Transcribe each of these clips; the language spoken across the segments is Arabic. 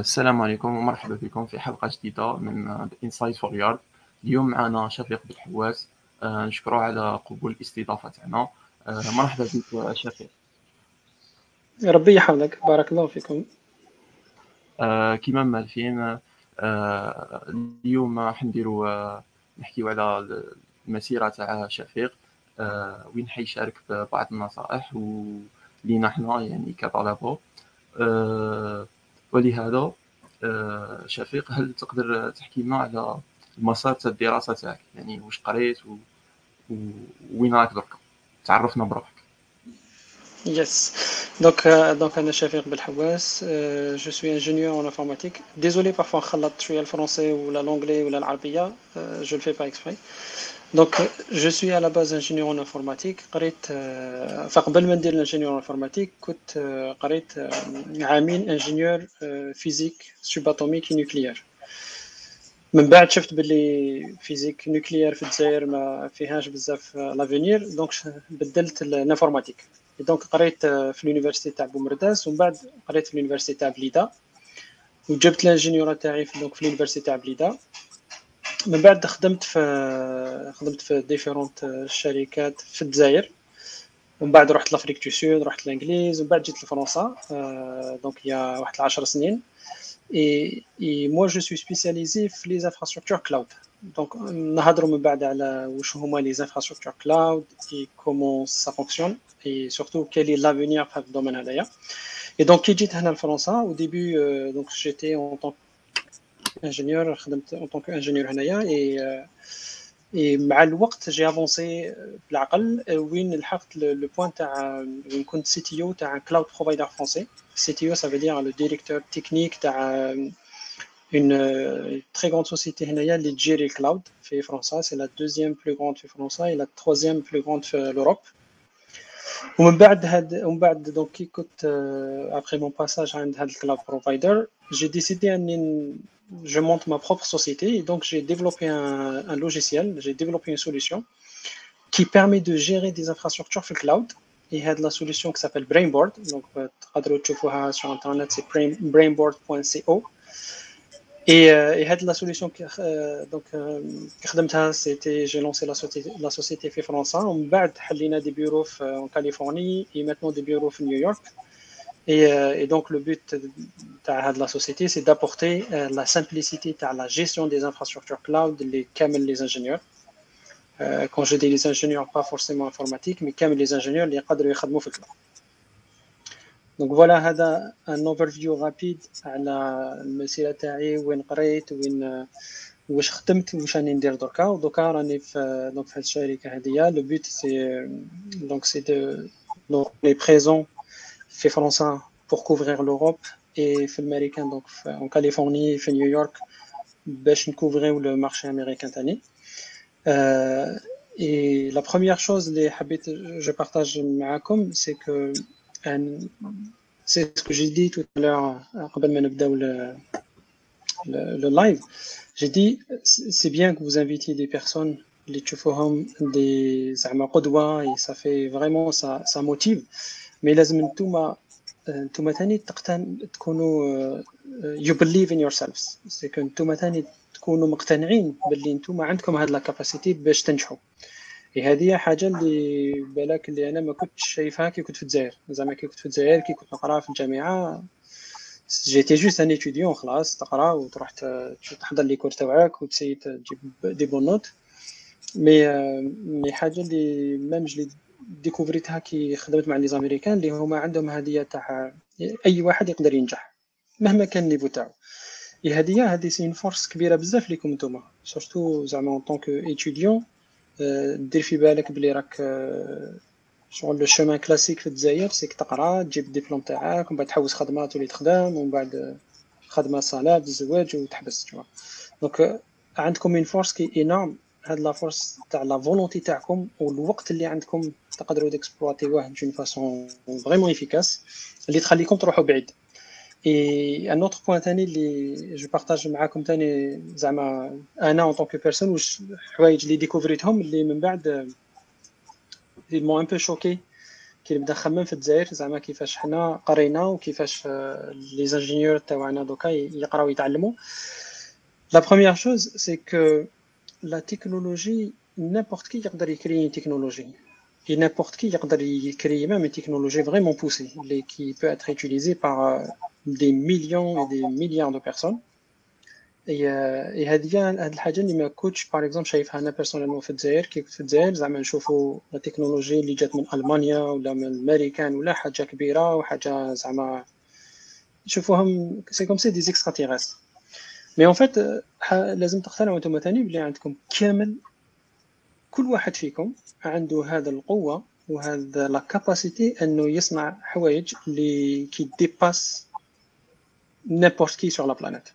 السلام عليكم ومرحبا بكم في حلقة جديدة من انسايد فور يارد اليوم معنا شفيق بالحواس آه، نشكره على قبول الاستضافة تاعنا. آه، مرحبا بك شفيق. ربي يحفظك بارك الله فيكم. آه، كما مالفين اليوم راح نديرو نحكيو على المسيرة تاع شفيق وين حيشارك ببعض النصائح ولينا حنا يعني كطلبة. ولهذا آه، شفيق هل تقدر تحكي لنا على المسار تاع الدراسة تاعك يعني واش قريت. وين راك درك تعرفنا بروحك Yes. Donc, euh, donc Anna Shafir Belhawas, euh, je suis ingénieur en informatique. Désolé, parfois, je suis le français ou l'anglais ou l'arabiya, euh, je ne le fais pas exprès. Donc, je suis à la base ingénieur en informatique. قريت فقبل ما ندير l'ingénieur en informatique كنت قريت عامين ingénieur physique subatomique et nucléaire. من بعد شفت باللي فيزيك نوكليير في الجزائر ما فيهاش بزاف لافونير دونك بدلت الانفورماتيك دونك قريت في ال université تاع بومرداس ومن بعد قريت في ال université تاع بليده وجبت l'ingéniorat تاعي في donc في ال université تاع بليده من بعد خدمت في خدمت في différentes شركات في الجزائر ومن بعد رحت l'Afrique du Sud رحت لانجليز ومن بعد جيت لفرنسا donc y a واحد 10 سنين et et moi je suis spécialisé في les infrastructures cloud donc نهضروا من بعد على واش هما les infrastructures cloud et comment ça fonctionne et surtout quel est l'avenir في هذا ال domaine هذايا et donc كي جيت هنا لفرنسا au début donc j'étais en tant qu'ingénieur خدمت en tant qu'ingénieur هنايا اي اي مع الوقت j'ai avancé بالعقل وين لحقت le point تاع وين كنت CTO تاع cloud provider français CTO ça veut dire le directeur technique تاع une très grande société هنايا اللي تجيري ال cloud في فرنسا c'est la deuxième plus grande في فرنسا et la troisième plus grande في l'Europe ومن بعد هاد ومن بعد donc كي كنت après mon passage عند هاد ال cloud provider j'ai décidé اني je monte ma propre société et donc j'ai développé un, un logiciel, j'ai développé une solution qui permet de gérer des infrastructures في cloud et a de la solution qui s'appelle Brainboard donc تقدروا تشوفوها sur internet c'est brainboard.co et, et had la solution que donc خدمتها c'était j'ai lancé la société la société في فرنسا ومن بعد حلينا des bureaux en Californie et maintenant des bureaux في New York et, et donc le but de la société c'est d'apporter la simplicité à la gestion des infrastructures cloud les كامل les ingénieurs quand je dis les ingénieurs pas forcément informatiques mais كامل les ingénieurs اللي يقدروا يخدموا في الكلاود دونك فوالا هذا ان اوفرفيو رابيد على المسيرة تاعي. وين قريت وين واش خدمت واش راني ندير دركا. ودوكا راني في دونك في هذه الشركة هذه لو بوت سي دونك سي دو دونك لي بريزون في فرنسا بور كوفرير لوروب اي في الأمريكان دونك في كاليفورني في نيويورك باش نكوفريو لو مارشي امريكان تاني. اي لا بروميير شوز اللي حبيت جو بارطاج معاكم سي كو c'est ce que j'ai dit tout à l'heure قبل ما نبداو le, le, le live j'ai dit c'est bien que vous invitiez des personnes اللي تشوفوهم دي زعما قدوه et ça fait vraiment ça ça motive mais لازم نتوما نتوما ثاني تقتن تكونوا you believe in yourselves سي كو نتوما ثاني تكونوا مقتنعين باللي نتوما عندكم هاد لا كاباسيتي باش تنجحوا هذه حاجة اللي بالك اللي أنا ما كنتش شايفها كي كنت في الجزائر. زعما كي كنت في الجزائر كي كنت نقرا في الجامعة j'étais juste un étudiant خلاص تقرا وتروح تحضر les cours تاعك وتسيي تجيب des bonnes notes. mais mais حاجة اللي même je l'ai ديكوفريتها كي خدمت مع les Américains اللي هما عندهم هدية تاع أي واحد يقدر ينجح مهما كان ال niveau تاعو. هذه هذه c'est force كبيرة بزاف ليكم نتوما surtout زعما en tant qu'étudiant دير في بالك بلي راك شغل le chemin classique في الجزائر c'est que تقرا تجيب الدبلوم تاعك ومن بعد تحوس خدمة تولي تخدم ومن بعد خدمة صالات الزواج وتحبس تشوا donc عندكم une force qui énorme هاد la force تاع la volonté تاعكم والوقت اللي عندكم تقدروا ديكسبلواتيوه d'une façon vraiment efficace اللي تخليكم تروحوا بعيد. et un autre point ثاني اللي je partage معاكم ثاني زعما أنا en tant que personne واش حوايج اللي ديكوفريتهم اللي من بعد اللي m'ont un peu choqué كي نبدا نخمم في الجزائر زعما كيفاش حنا قرينا وكيفاش les ingénieurs تاعنا دوكا يقراو يتعلموا la première chose c'est que la technologie n'importe qui يقدر يكري technologie et n'importe qui يقدر créer même une technologie vraiment poussée qui peut être utilisée par des millions et des milliards de personnes. اي هذه هاد الحاجة اللي ما كنتش par exemple شايفها أنا personnellement في الجزائر كي كنت في الجزائر زعما نشوفوا la technologie اللي جات من المانيا ولا من الامريكان ولا حاجة كبيره وحاجه زعما نشوفوهم c'est comme si des extra mais en fait لازم تقتنعوا أنتم ثاني بلي عندكم كامل كل واحد فيكم عنده هذا القوه وهذا لا كاباسيتي انه يصنع حوايج اللي كي ديباس n'importe qui sur la planète.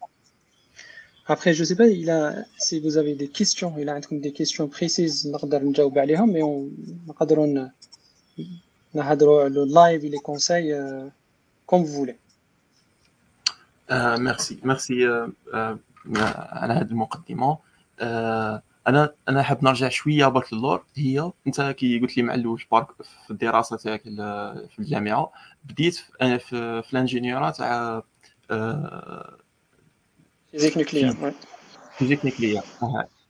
Après, je ne sais pas il a, si vous avez des questions, il a des questions précises, mais on le live et les conseils euh, comme vous voulez. Euh, merci, merci على هذه المقدمه أنا أنا حاب نرجع شوية برك للور. هي أنت كي قلت لي معلوش برك في الدراسة تاعك في الجامعة بديت في, في, في ال ingéniorat تاع physique nucléaire physique nucléaire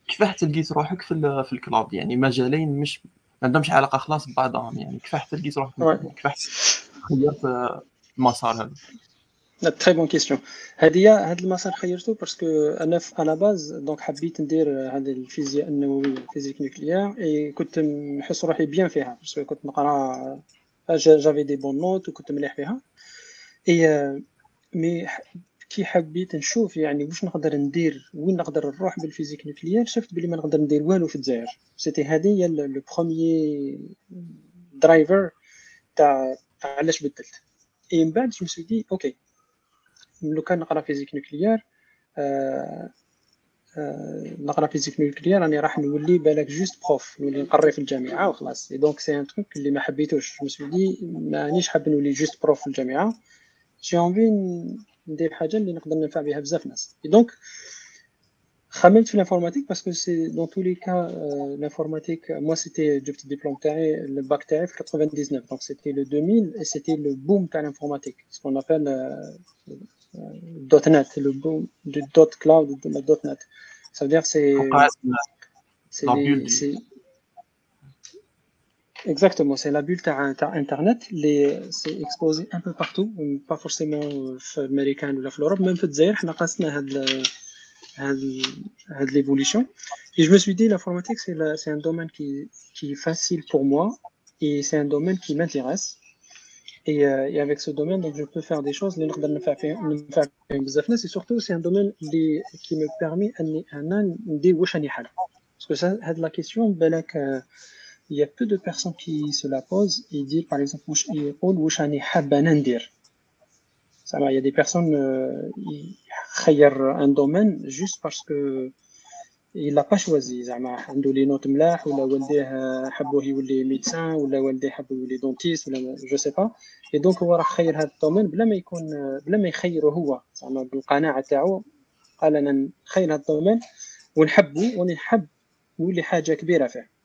كيفاش تلقيت روحك في في ال cloud؟ يعني مجالين مش ما عندهمش علاقة خلاص ببعضهم يعني كيفاش تلقيت روحك؟ كيفاش خيرت المسار هذا très bonne question هذه هذا المسار خيرته parce que أنا à la base donc حبيت ندير هذه الفيزياء النوويه ال physique nucléaire et كنت نحس روحي bien فيها parce que كنت نقرأ j'avais des bonnes notes وكنت مليح فيها اي مي كي حبيت نشوف يعني واش نقدر ندير وين نقدر نروح بال physique nucléaire شفت بلي ما نقدر ندير والو في الجزائر. c'était هذه هي le premier driver تاع علاش بدلت. et من بعد je ok لو كان نقرأ physique nucléaire آه آه نقرأ physique nucléaire راني راح نولي بالك juste prof نولي نقري في الجامعة وخلاص. donc c'est un truc اللي ما حبيتوش. me suis dit مانيش حاب نولي juste prof في الجامعة. j'ai envie ندير حاجة اللي نقدر ننفع بها بزاف ناس. donc خممت في ال informatique parce que c'est dans tous les cas ال informatique moi c'était جبت الدبلوم تاعي الباك تاعي في 99 donc c'était le 2000 et c'était le boom تاع الانفورماتيك سكون ابل دوت نت لو بوم دو دوت كلاود دوت نت ça veut dire c'est c'est Exactement, c'est la bulle Internet. C'est exposé un peu partout, pas forcément américain ou l'Europe, même en Zaire, on a de l'évolution. Et je me suis dit, l'informatique, c'est un domaine qui, qui est facile pour moi et c'est un domaine qui m'intéresse. Euh, et, avec ce domaine, donc, je peux faire des choses. Ben c'est surtout c'est un domaine qui me permet de Parce que ça, la question, ben, il y a peu de personnes qui se la posent et disent, par exemple, ben ça va, il y a des personnes qui euh, un domaine juste parce que il l'a pas choisi زعما عنده les notes ملاح ولا والديه حبوه يولي médecin ولا والديه حبو يولي dentiste ولا je sais pas et donc هو راه خير هذا ال domaine بلا ما يكون بلا ما يخيره هو زعما بالقناعة تاعو قال أنا نخير هذا ال domaine ونحبه ونحب نولي حاجة كبيرة فيه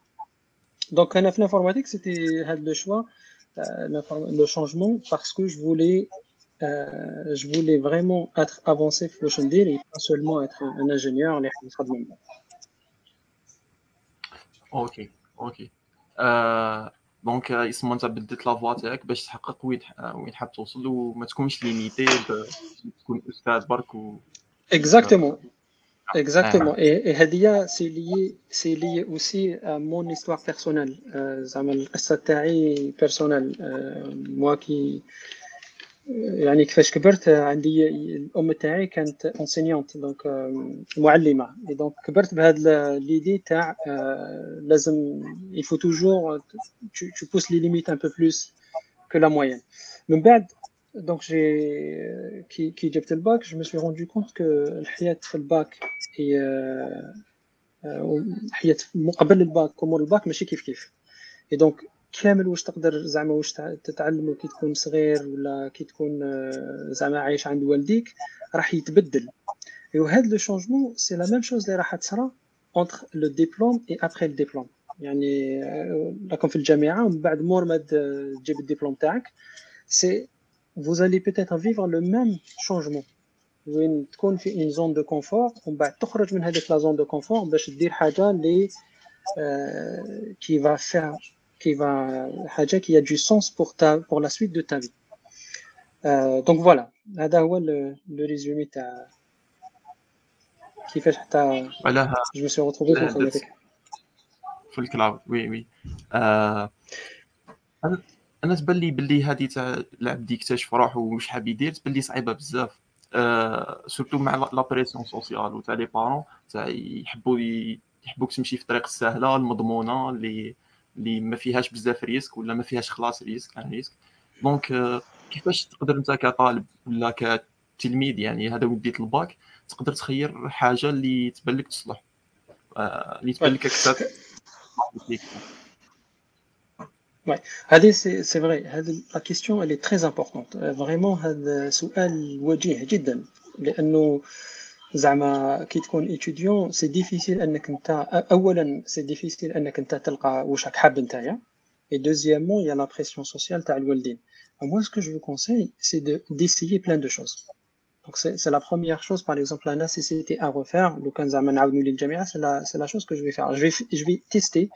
Donc, en informatique, c'était le choix, euh, le changement, parce que je voulais, euh, je voulais vraiment être avancé dans le et pas seulement être un, ingénieur. Ok, أوكي أوكي. آه donc آه، اسم أنت بديت la voie تاعك باش تحقق وين آه، وين حاب توصل وما تكونش limité تكون أستاذ برك و exactement exactement et هادي c'est là c'est là aussi mon histoire personnelle زعما القصة تاعي personnelle moi كي يعني كيفاش كبرت عندي الأم تاعي كانت enseignante donc معلمة. et donc كبرت بهاد l'idée تاع لازم il faut toujours tu, tu pousses les limites un peu plus que la moyenne. من بعد donc j'ai qui qui جبت الباك je me suis rendu compte que الحياة في الباك هي حياه قبل الباك ومور الباك ماشي كيف كيف. et donc كامل واش تقدر زعما واش تتعلم كي تكون صغير ولا كي تكون زعما عايش عند والديك راح يتبدل. وهذا le changement c'est la même chose اللي راح تصرا entre le diplôme et après le diplôme. يعني راكم في الجامعة ومن بعد مور ما تجيب الدبلوم تاعك c'est vous allez peut-être vivre le même changement. وين تكون في une zone de confort ومن بعد تخرج من هذيك la zone de confort باش دير حاجة اللي qui va faire qui va حاجة qui a du sens pour ta pour la suite de ta vie donc voilà هذا هو le résumé تاع كيفاش حتى على je suis retrouvé في الخدمه في ال cloud ouais ouais آه أنا تبان لي باللي هذه تاع العبد يكتشف روحو ومش حاب يدير تبان لي صعيبة بزاف. آه surtout مع la pression sociale وتاع les parents تاع يحبوا يحبوك تمشي في الطريق السهلة المضمونة اللي اللي ما فيهاش بزاف risque ولا ما فيهاش خلاص risque un risque. donc آه كيفاش تقدر انت كطالب ولا كتلميذ يعني هذا وديت الباك تقدر تخير حاجة اللي تبان لك تصلح آه اللي تبان لك أكثر؟ سي فري هذه لا كيستيون elle est très importante. فريمون هذا سؤال وجيه جدا. لأنه زعما كي تكون ايتوديون سي ديفيسيل انك انت اولا سي ديفيسيل انك انت تلقى واش راك حاب نتايا et deuxièmement il y a la pression sociale تاع الوالدين moi ce que je vous conseille c'est de d'essayer plein de choses donc c'est la première chose par exemple la nécessité à refaire لو كان زعما نعاودوا للجامعه c'est la c'est la chose que je vais faire je vais je vais tester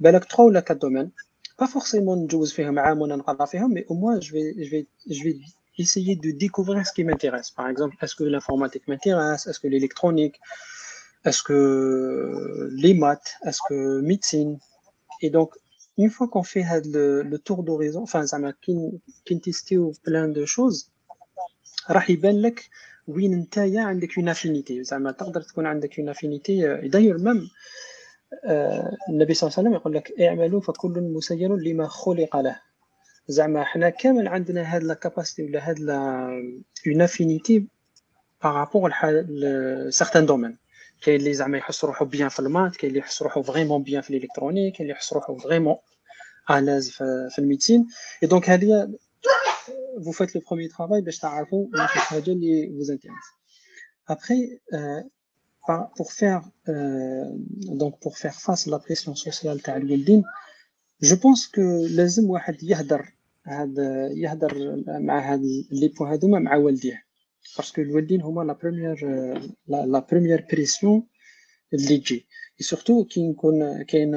بالك 3 ولا 4 domaines pas forcément نجوز فيهم عام ولا نقرا فيهم mais au moins je vais je vais je vais essayer de découvrir ce qui m'intéresse par exemple est-ce que l'informatique m'intéresse est-ce que l'électronique est-ce que les maths est-ce que médecine et donc une fois qu'on fait le, le tour d'horizon enfin زعما كي كي نتيستيو plein de choses راح يبان لك وين نتايا عندك une affinité زعما تقدر تكون عندك une affinité d'ailleurs même النبي صلى الله عليه وسلم يقول لك اعملوا فكل مسير لما خلق له زعما حنا كامل عندنا هاد la capacité ولا هاد la une affinité par rapport ل certains domaines كاين اللي زعما يحس روحو bien في ال maths كاين اللي يحس روحو vraiment bien في ال électronique كاين اللي يحس روحو vraiment à l'aise في ال médecine. et donc هذه vous faites le premier travail باش تعرفوا واش الحاجة اللي vous intéresse. Après euh, pour faire euh, donc pour faire face à la pression sociale تاع الوالدين je pense que لازم واحد يهدر هذا يهدر مع هاد les points هذوما مع والديه. parce que الوالدين هما la première la première pression اللي تجي. surtout كي نكون كاين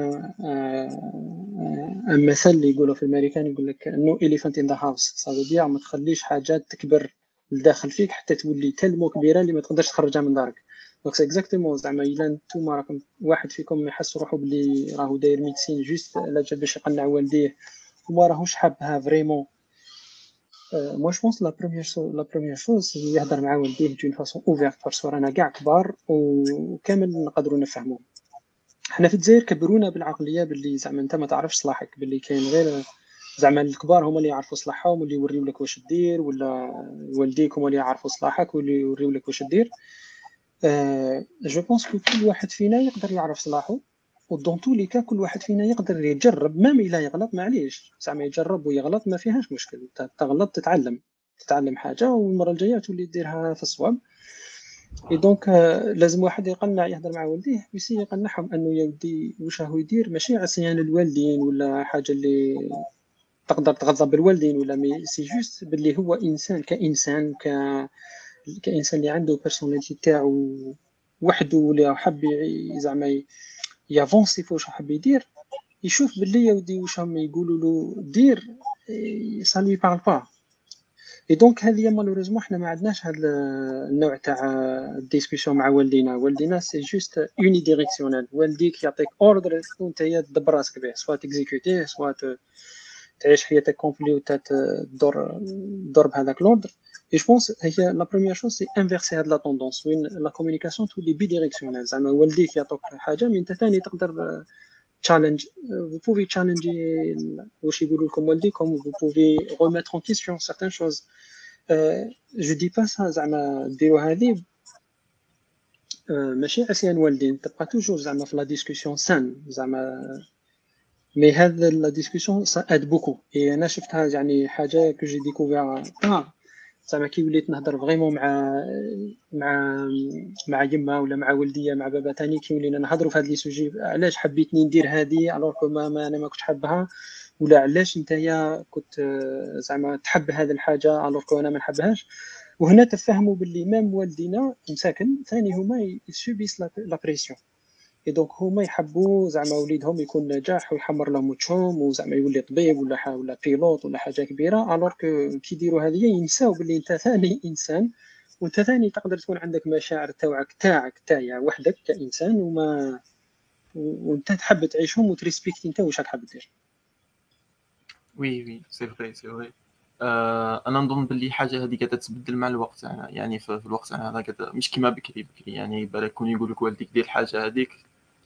un مثل اللي يقولوا في الأمريكان يقول لك no elephant in the house صافي ما تخليش حاجات تكبر لداخل فيك حتى تولي tellement كبيرة اللي ما تقدرش تخرجها من دارك. donc c'est exactement زعما الا نتوما راكم واحد فيكم يحس روحو بلي راهو داير médecine juste لا جا باش يقنع والديه وما راهوش حابها vraiment moi je pense la première la première chose يهضر مع والديه d'une façon ouverte parce que رانا كاع كبار وكامل نقدروا نفهمو حنا في الجزائر كبرونا بالعقليه باللي زعما انت ما تعرفش صلاحك باللي كاين غير زعما الكبار هما اللي يعرفوا صلاحهم واللي يوريو لك واش دير ولا والديك هما اللي يعرفوا صلاحك واللي يوريو لك واش دير je pense que كل واحد فينا يقدر يعرف صلاحه و dans tous les cas كل واحد فينا يقدر يجرب même إلا يغلط معليش. زعما يجرب ويغلط ما فيهاش مشكل. تغلط تتعلم. تتعلم حاجة والمرة الجاية تولي ديرها في الصواب. et donc لازم واحد يقنع يهضر مع والديه. ويسي يقنعهم أنه يا واش راهو يدير؟ ماشي عصيان الوالدين ولا حاجة اللي تقدر تغضب الوالدين ولا mais c'est juste باللي هو إنسان كإنسان ك كانسان اللي عنده personnalité تاعو وحده ولا حب زعما ي avancer فواش حب يدير يشوف باللي يا ودي واش هم يقولوا له دير ça lui parle pas et donc هذه malheureusement حنا ما عندناش هذا النوع تاع ال discussion مع والدينا. والدينا c'est juste unidirectionnel والديك يعطيك ordre وانت تدبر راسك به soit ت exécuter ه soit تعيش حياتك complet وتدور دور بهذاك l'ordre Et je pense que la première chose, c'est inverser la tendance. La communication, tout est bidirectionnelle. زعما والديك يعطوك حاجة من انت ثاني تقدر challenge. Vous pouvez challenger واش يقولوا لكم والديكم. Vous pouvez remettre en question certaines choses. Euh, je dis pas ça زعما ديروا هذه ماشي عصيان والدين تبقى توجور زعما في لا ديسكسيون سان زعما مي هذا لا ديسكسيون سا اد بوكو اي انا شفتها يعني حاجه كو جي ديكوفير زعما كي وليت نهضر فريمون مع مع مع يما ولا مع ولديا مع بابا تاني. كي ولينا نهضروا في هاد لي سوجي علاش حبيتني ندير هادي الوغ ما, ما أنا ما كنتش حابها؟ ولا علاش نتايا كنت زعما تحب هذه الحاجة alors أنا ما نحبهاش؟ وهنا تفهموا باللي même والدينا مساكن ثاني هما ي subissent la pression donc هما يحبوا زعما وليدهم يكون ناجح ويحمر لهم وجههم وزعما يولي طبيب ولا ولا pilote ولا حاجة كبيرة alors كي يديروا هذه ينساو باللي أنت ثاني إنسان وأنت ثاني تقدر تكون عندك مشاعر تاعك تاعك تاعك وحدك كإنسان وما وأنت تحب تعيشهم وت respecter أنت واش حاب دير. ouais ouais c'est vrai c'est vrai. آه أنا نظن باللي حاجة هذه قاعدة تتبدل مع الوقت يعني في, الوقت هذا مش كيما بكري بكري يعني بالك كون يقول لك والديك دير الحاجة هذيك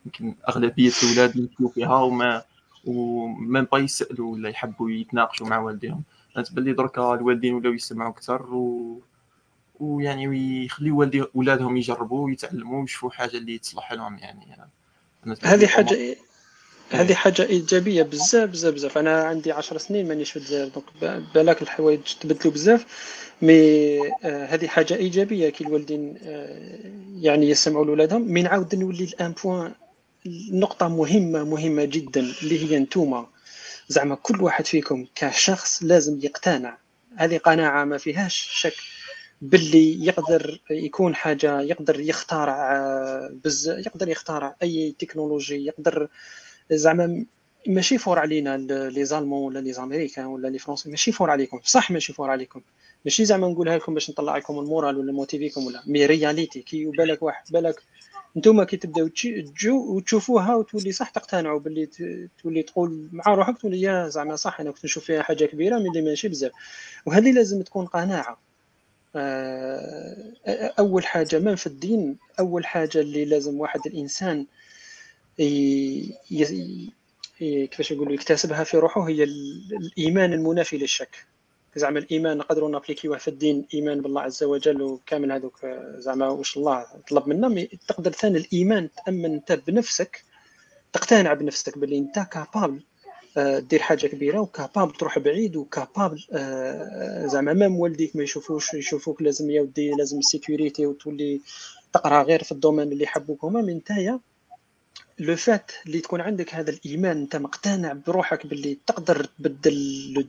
يمكن أغلبية الأولاد يمشيو فيها وما و même pas يسألوا ولا يحبوا يتناقشوا مع والديهم. أنا تبان لي دركا الوالدين ولاو يسمعوا أكثر و ويعني ويخليو والدي ولادهم يجربوا ويتعلموا ويشوفوا حاجة اللي تصلح لهم يعني. هذه حاجة هذه حاجة إيجابية بزاف بزاف بزاف. أنا عندي عشر سنين مانيش في الجزائر donc بالك الحوايج تبدلوا بزاف. mais آه هذه حاجة إيجابية كي الوالدين آه يعني يسمعوا لولادهم. mais نعاود نولي ل un point نقطة مهمة مهمة جدا اللي هي أنتوما. زعما كل واحد فيكم كشخص لازم يقتنع. هذه قناعة ما فيهاش شك. باللي يقدر يكون حاجة يقدر يخترع بز يقدر يخترع أي تكنولوجي يقدر زعما ماشي fort علينا les Allemands ولا les Américains ولا les Français ماشي fort عليكم. صح ماشي fort عليكم. ماشي زعما نقولها لكم باش نطلع لكم ال moral ولا motiver كم ولا. mais réalité كي بالك واحد بالك أنتم كي تبداو تجو وتشوفوها وتولي صح تقتنعوا باللي تولي تقول مع روحك تولي يا زعما صح أنا كنت نشوف فيها حاجة كبيرة ملي ماشي بزاف. وهذه لازم تكون قناعة. آه، أول حاجة ما في الدين أول حاجة اللي لازم واحد الإنسان كيفاش يقولوا يكتسبها في روحه هي الإيمان المنافي للشك. زعما الإيمان نقدروا ن appliquer وه في الدين إيمان بالله عز وجل وكامل هذوك زعما واش الله طلب منا. mais تقدر ثاني الإيمان تأمن انت بنفسك تقتنع بنفسك باللي انت capable آه، دير حاجة كبيرة و capable تروح بعيد وكابابل آه، زعما même والديك ما يشوفوش يشوفوك لازم يا ودي لازم ال sécurité وتولي تقرا غير في ال domaine اللي يحبوك هما من نتايا le fait اللي تكون عندك هذا الإيمان انت مقتنع بروحك باللي تقدر تبدل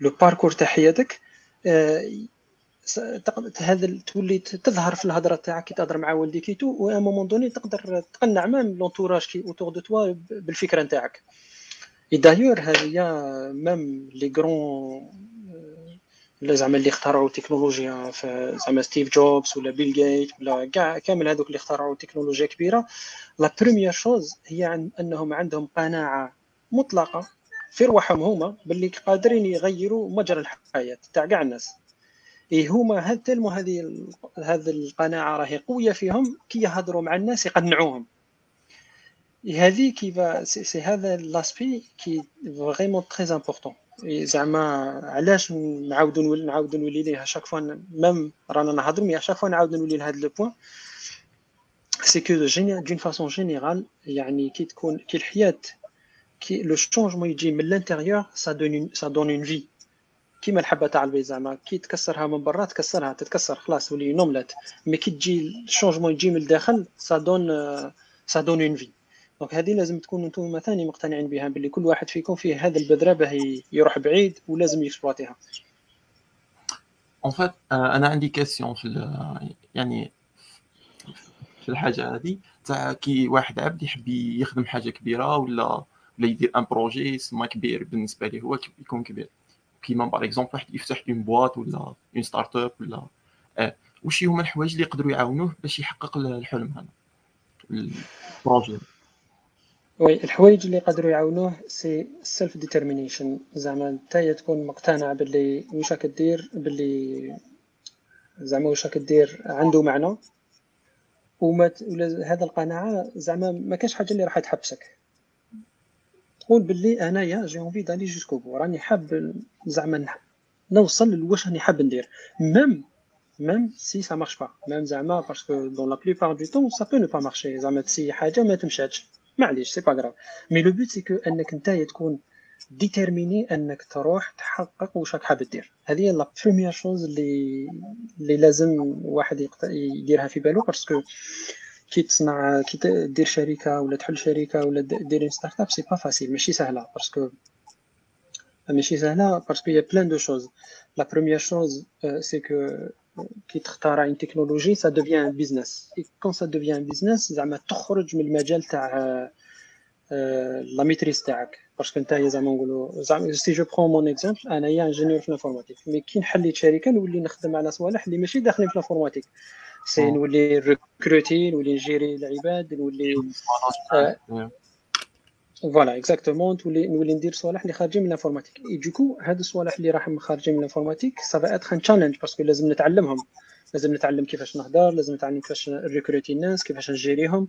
le parcours تاع حياتك آه، هذا تولي تظهر في الهضرة تاعك كي تهضر مع والديك و à un moment donné تقدر تقنع même l'entourage qui est autour de toi بالفكرة نتاعك. et d'ailleurs هذه même les grands زعما اللي اخترعوا التكنولوجيا زعما ستيف جوبز ولا بيل جيت ولا كاع كامل هذوك اللي اخترعوا تكنولوجيا كبيرة. la première chose هي أنهم عندهم قناعة مطلقة في رواحهم هما باللي قادرين يغيروا مجرى الحياة تاع كاع الناس. et هما هاد tellement هذه هذه القناعة راهي قوية فيهم كي يهضروا مع الناس يقنعوهم. هذه كيف c'est هذا l'aspect qui vraiment très important زعما علاش نعاودوا نولي نعاودوا نولي ليه chaque fois même رانا نهضروا mais chaque fois نعاودوا نولي لهذا le point c'est que d'une façon générale يعني كي تكون كي الحياة كي le changement يجي من l'intérieur ça donne ça donne une vie كيما الحبه تاع البيض زعما كي تكسرها من برا تكسرها تتكسر خلاص تولي une omelette mais كي تجي ال changement يجي من الداخل ça donne ça donne une vie donc هذه لازم تكونوا أنتم ثاني مقتنعين بها باللي كل واحد فيكم فيه هذا البذره باه يروح بعيد ولازم ي exploiter ها en fait أنا عندي question في يعني في الحاجة هذه تاع كي واحد عبد يحب يخدم حاجة كبيره ولا ولا يدير un projet سما كبير بالنسبة ليه هو يكون كبير كيما par exemple واحد يفتح une boîte ولا une start-up ولا آه وش هما الحوايج اللي يقدروا يعاونوه باش يحقق الحلم هذا ال projet oui الحوايج اللي يقدروا يعاونوه c'est self-determination زعما انت تكون مقتنع باللي واش راك دير باللي زعما واش راك دير عنده معنى. وما هذا القناعة زعما ما كاش حاجة اللي راح تحبسك تقول باللي أنايا j'ai envie d'aller jusqu'au bout. راني حاب زعما نوصل لواش راني حاب ندير. même même si ça marche pas même زعما parce que dans la plupart du temps ça peut ne pas marcher زعما t'essaies حاجة ما تمشاتش. معليش c'est pas grave mais le but c'est que أنك نتايا تكون déterminé أنك تروح تحقق واش راك حاب دير هذه هي la première chose اللي اللي لازم واحد يديرها في بالو parce que كي تصنع كي دير شركة ولا تحل شركة ولا دير start-up c'est pas facile ماشي سهلة parce que ماشي سهلة parce que y a plein de choses la première chose c'est que كي تختار une technologie ça devient un business quand ça devient un business زعما تخرج من المجال تاع la maîtrise تاعك. parce que نتايا زعما نقولوا زعما si je prends mon exemple انايا ingénieur في ال informatique mais كي حليت شركه نولي نخدم على صوالح اللي ماشي داخلين في ال informatique c'est نولي recruter نولي ن gérer العباد نولي voilà exactement تولي نولي ندير صوالح اللي خارجين من ال informatique. et du coup هاد الصوالح اللي راهم خارجين من ال informatique ça va être un challenge parce que لازم نتعلمهم. لازم نتعلم كيفاش نهضر لازم نتعلم كيفاش ن recruter الناس كيفاش ن gérer هم.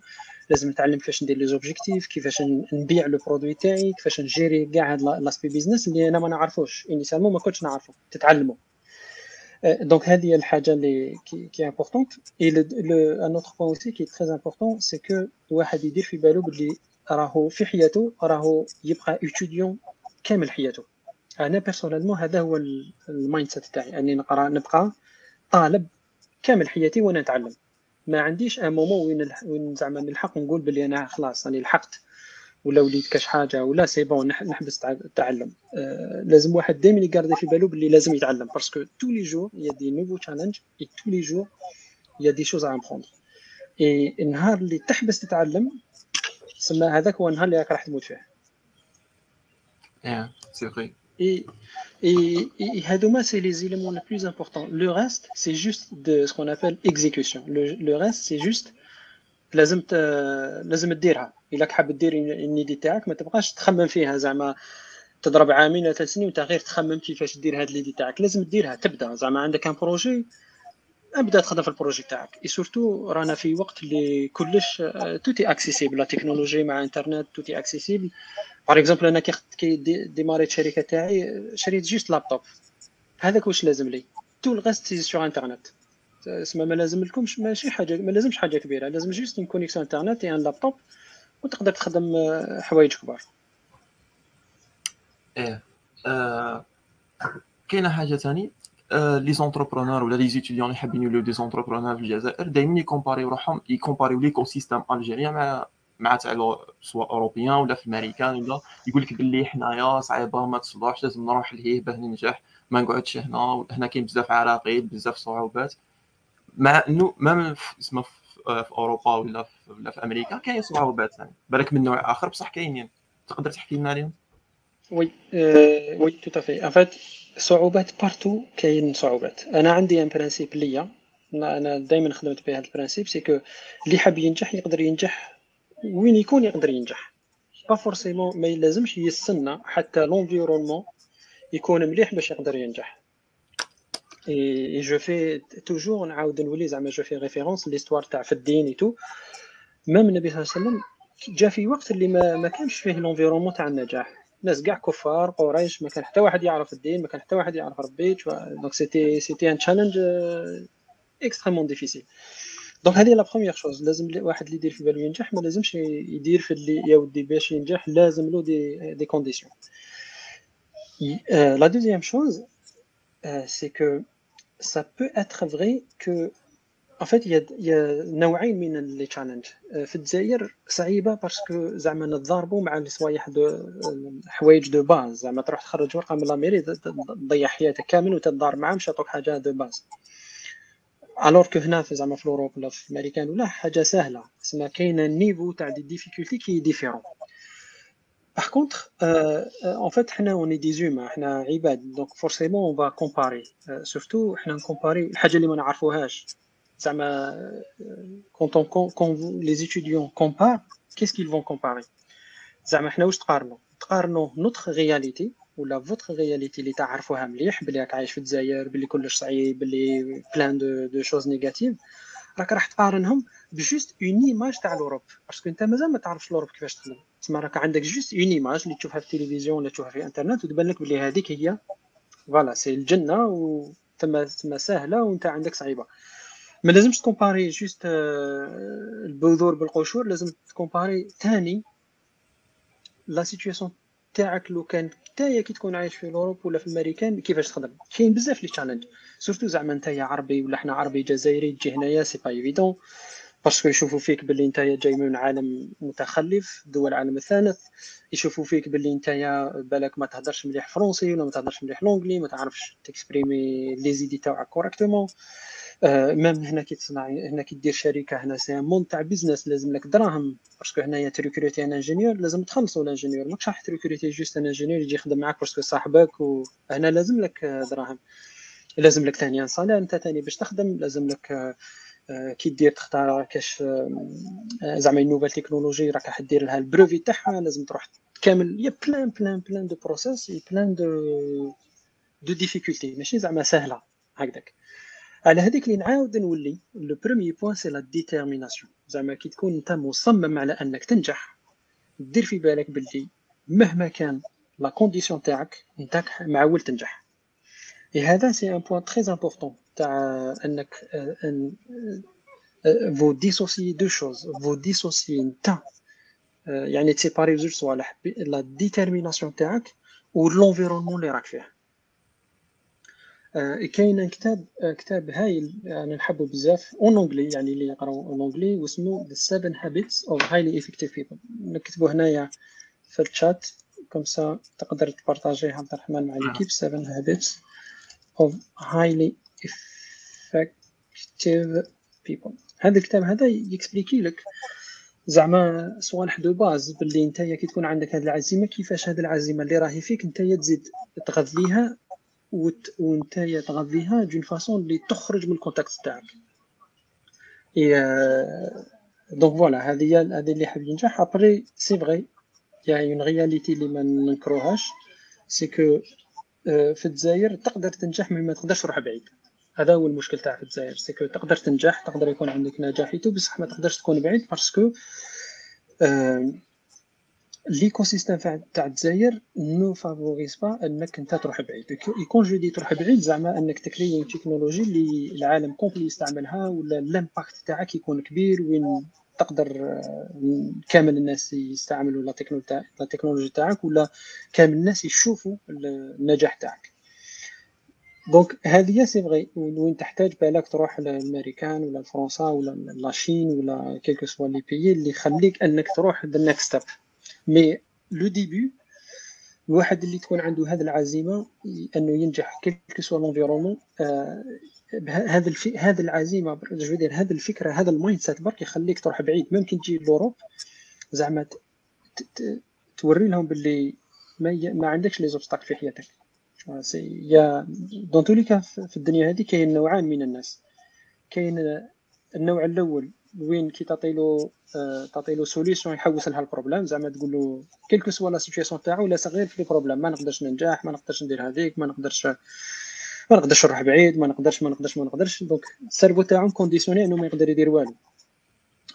لازم نتعلم كيفاش ندير les objectifs كيفاش نبيع le produit تاعي كيفاش ن gérer كاع هاد l'aspect business اللي أنا ما نعرفوش. initialement ما كنتش نعرفه. تتعلمه donc هذه هي الحاجة اللي qui est importante et un autre point aussi qui est très important c'est que الواحد يدير في بالو بلي راهو في حياته راهو يبقى étudiant كامل حياته أنا personnellement هذا هو ال mindset تاعي اني نقرا نبقى طالب كامل حياتي وأنا نتعلم ما عنديش un moment وين وين زعما نلحق نقول بلي أنا خلاص راني لحقت ولا وليت كاش حاجة ولا c'est bon نحبس التعلم آه لازم واحد دائما ي garder في بالو باللي لازم يتعلم parce que tous les jours y a des nouveaux challenges et tous les jours y a des choses à apprendre et النهار اللي تحبس تتعلم تسمى هذاك هو النهار اللي راك راح تموت فيه. Yeah, c'est vrai. Et Et, et هادوما, c'est les éléments les plus importants. Le reste, c'est juste de ce qu'on appelle exécution. Le, le reste, c'est juste لازم. لازم تديرها إلا حاب دير l'idée تاعك ما تبقاش تخمم فيها زعما تضرب عامين ولا ثلاث سنين وانت غير تخمم كيفاش دير هاد l'idée تاعك. لازم ديرها تبدأ. زعما عندك un projet ابدأ تخدم في ال projet تاعك. et surtout رانا في وقت اللي كلش tout est accessible la technologie مع internet tout est accessible par exemple أنا كي ديماريت الشركة تاعي شريت juste laptop هذاك واش لازم لي؟ tout le reste c'est sur internet اسمع ما لازم لكمش ماشي حاجة ما لازمش حاجة كبيرة. لازم juste une connexion internet et un laptop وتقدر تخدم حوايج كبار. إيه. آه. كاينة حاجة ثاني les entrepreneurs ولا les étudiants اللي حابين يوليو des entrepreneurs في الجزائر دائما يكومباريو روحهم يكومباريو l'écosystème algérien مع مع تاع سواء européen ولا في الامريكان ولا يقول لك باللي حنايا صعيبة ما تصلحش لازم نروح لهيه باه ننجح ما نقعدش هنا هنا كاين بزاف عراقيل بزاف صعوبات. مع إنه ما اسمه في أوروبا ولا في ولا في أمريكا كاين صعوبات يعني. بالك من نوع آخر بصح كاينين. تقدر تحكي لنا عليهم؟ oui oui tout à fait en fait صعوبات partout كاين صعوبات. أنا عندي un principe ليا. أنا دائما خدمت بهذا ال principe c'est que اللي حاب ينجح يقدر ينجح. وين يكون يقدر ينجح؟ pas forcément ما يلازمش يستنى حتى l'environnement يكون مليح باش يقدر ينجح. et je fais toujours نعاود نولي زعما je fais référence l'histoire تاع في الدين et tout même النبي صلى الله عليه وسلم جا في وقت اللي ما, ما كانش فيه l'environnement تاع النجاح. ناس كاع كفار قريش ما كان حتى واحد يعرف الدين ما كان حتى واحد يعرف ربي donc c'était c'était un challenge extrêmement difficile donc هذه la première chose لازم واحد اللي يدير في بالو ينجح ما لازمش يدير في اللي يا ودي باش ينجح لازم له des des conditions la deuxième chose c'est que ça peut être vrai que en fait il y a, نوعين من les challenges في الجزائر صعيبة parce que زعما نتضاربوا مع الصوالح de حوايج de base زعما تروح تخرج ورقة من la mairie تضيع حياتك كامل وتتضارب معاهم مش يعطوك حاجة de base alors que هنا في زعما في اوروب ولا في الأمريكان ولا حاجة سهلة. تسمى كاينة niveau تاع des difficultés qui diffèrent en fait حنا on est des humains حنا عباد donc forcément on va comparer surtout حنا نكومباري الحاجة اللي ما نعرفوهاش زعما quand quand les étudiants comparent qu'est-ce qu'ils vont comparer زعما حنا واش تقارنوا تقارنوا notre réalité ولا votre réalité اللي تعرفوها مليح بلي راك عايش في الجزائر بلي كلش صعيب بلي plein de de choses négatives راك راح تقارنهم ب juste une image تاع الأوروب. parce que انت مازال ما تعرفش الأوروب كيفاش تخدم. تسمى راك عندك juste une image اللي تشوفها في التلفزيون ولا تشوفها في الإنترنت وتبان لك بلي هذيك هي. voilà c'est الجنة وتما تما سهله وانت عندك صعيبة. ما لازمش تكومباري juste البذور بالقشور لازم تكومباري ثاني la situation تاعك لو كان نتايا كي تكون عايش في اوروب ولا في الامريكان كيفاش تخدم؟ كاين بزاف les challenges surtout زعما نتايا عربي ولا حنا عربي جزائري تجي هنايا c'est pas évident parce que يشوفوا فيك باللي نتايا جاي من عالم متخلف دول العالم الثالث يشوفوا فيك باللي نتايا بالك ما تهدرش مليح français ولا ما تهدرش مليح l'anglais ما تعرفش تكسبريمي les idées تاعك correctement même هنا كي تصنع هنا كي دير شركة هنا سي مون تاع business لازم لك دراهم. parce que هنايا تريكروتي un ingénieur لازم تخلصوا ال ingénieur. ماكش راح تريكروتي juste un ingénieur يجي يخدم معاك parce que صاحبك وهنا لازم لك دراهم. لازم لك ثاني salaire انت ثاني باش تخدم لازم لك كي دير تختار كاش زعما nouvelle technologie راك راح دير لها البروفي تاعها لازم تروح كامل y a plein plein plein de process plein de de difficultés ماشي زعما سهلة. هكذاك. على هذيك اللي نعاود نولي le premier point c'est la détermination زعما كي تكون انت مصمم على أنك تنجح دير في بالك باللي مهما كان la condition تاعك انت معول تنجح. et هذا c'est un point très important تاع أنك il faut dissocier deux choses faut dissocier انت يعني تسيباري بزوج صوالح la détermination تاعك و l'environnement اللي راك فيه. آه، كاين كتاب آه، كتاب هايل أنا نحبه بزاف en anglais يعني اللي يقراو en anglais واسمه The 7 Habits of Highly Effective People نكتبو هنايا في ال chat comme ça تقدر تبارطاجيه عبد الرحمن مع l'équipe 7 Habits of Highly Effective People هذا الكتاب هذا يكسبليكي لك زعما صوالح de base باللي انت كي تكون عندك هذه العزيمة كيفاش هذه العزيمة اللي راهي فيك انت تزيد تغذيها وانت تغذيها d'une façon اللي تخرج من ال contact تاعك. donc voilà هذه هذه اللي حاب ينجح après c'est vrai y a une réalité اللي ما ننكروهاش c'est que في الجزائر تقدر تنجح mais ما تقدرش تروح بعيد. هذا هو المشكل تاع في الجزائر c'est que تقدر تنجح تقدر يكون عندك نجاح بصح ما تقدرش تكون بعيد parce que l'écosystème تاع الجزائر ne favorise pas أنك أنت تروح بعيد. يكون je dis تروح بعيد زعما أنك تكري تكنولوجي اللي العالم complet يستعملها ولا ال impact تاعك يكون كبير وين تقدر كامل الناس يستعملوا la technologie تاعك ولا كامل الناس يشوفوا النجاح تاعك. donc هذه c'est vrai وين تحتاج بالك تروح للأمريكان ولا لفرنسا ولا la Chine ولا quel que soit le pays اللي يخليك أنك تروح the next step mais le début الواحد اللي تكون عنده هذه العزيمة أنه ينجح quel que soit l'environnement هذا الفي... هذه العزيمة je dirais هذه الفكرة هذا ال mindset برك يخليك تروح بعيد. ممكن تجي l'Europe زعما توري لهم باللي ما, ي... ما عندكش les obstacles في حياتك. c'est... y a donc في الدنيا هذه كاين نوعان من الناس. كاين النوع الأول وين كي تعطي له آه، تعطي له solution يحوس لها ال problème زعما تقول له quel que soit la situation تاعو لا صغير في ال problème ما نقدرش ننجح ما نقدرش ندير هذيك ما نقدرش ما نقدرش نروح بعيد ما نقدرش ما نقدرش ما نقدرش. donc ال cerveau تاعو conditionné إنه ما يقدر يدير والو.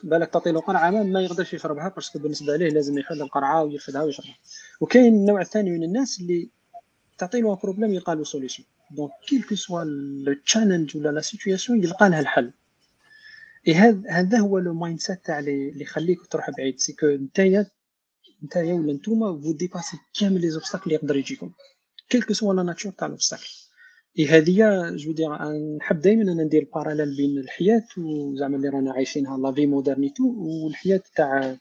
بالك تعطي له قرعة ما يقدرش يشربها parce que بالنسبة ليه لازم يحل القرعة ويرفدها ويشربها. وكاين النوع الثاني من الناس اللي تعطي له problème يلقى له solution donc quel que soit le challenge ولا la situation يلقى لها الحل. هذا هذا هو le mindset تاع اللي يخليك تروح بعيد. c'est que نتايا نتايا ولا نتوما faut dépasser كامل les obstacles اللي يقدر يجيكم. quel que soit la nature تاع l'obstacle et هذه je dirais نحب دائما أنا ندير parallèle بين الحياة وزعما اللي رانا عايشينها la vie modernité والحياة تاع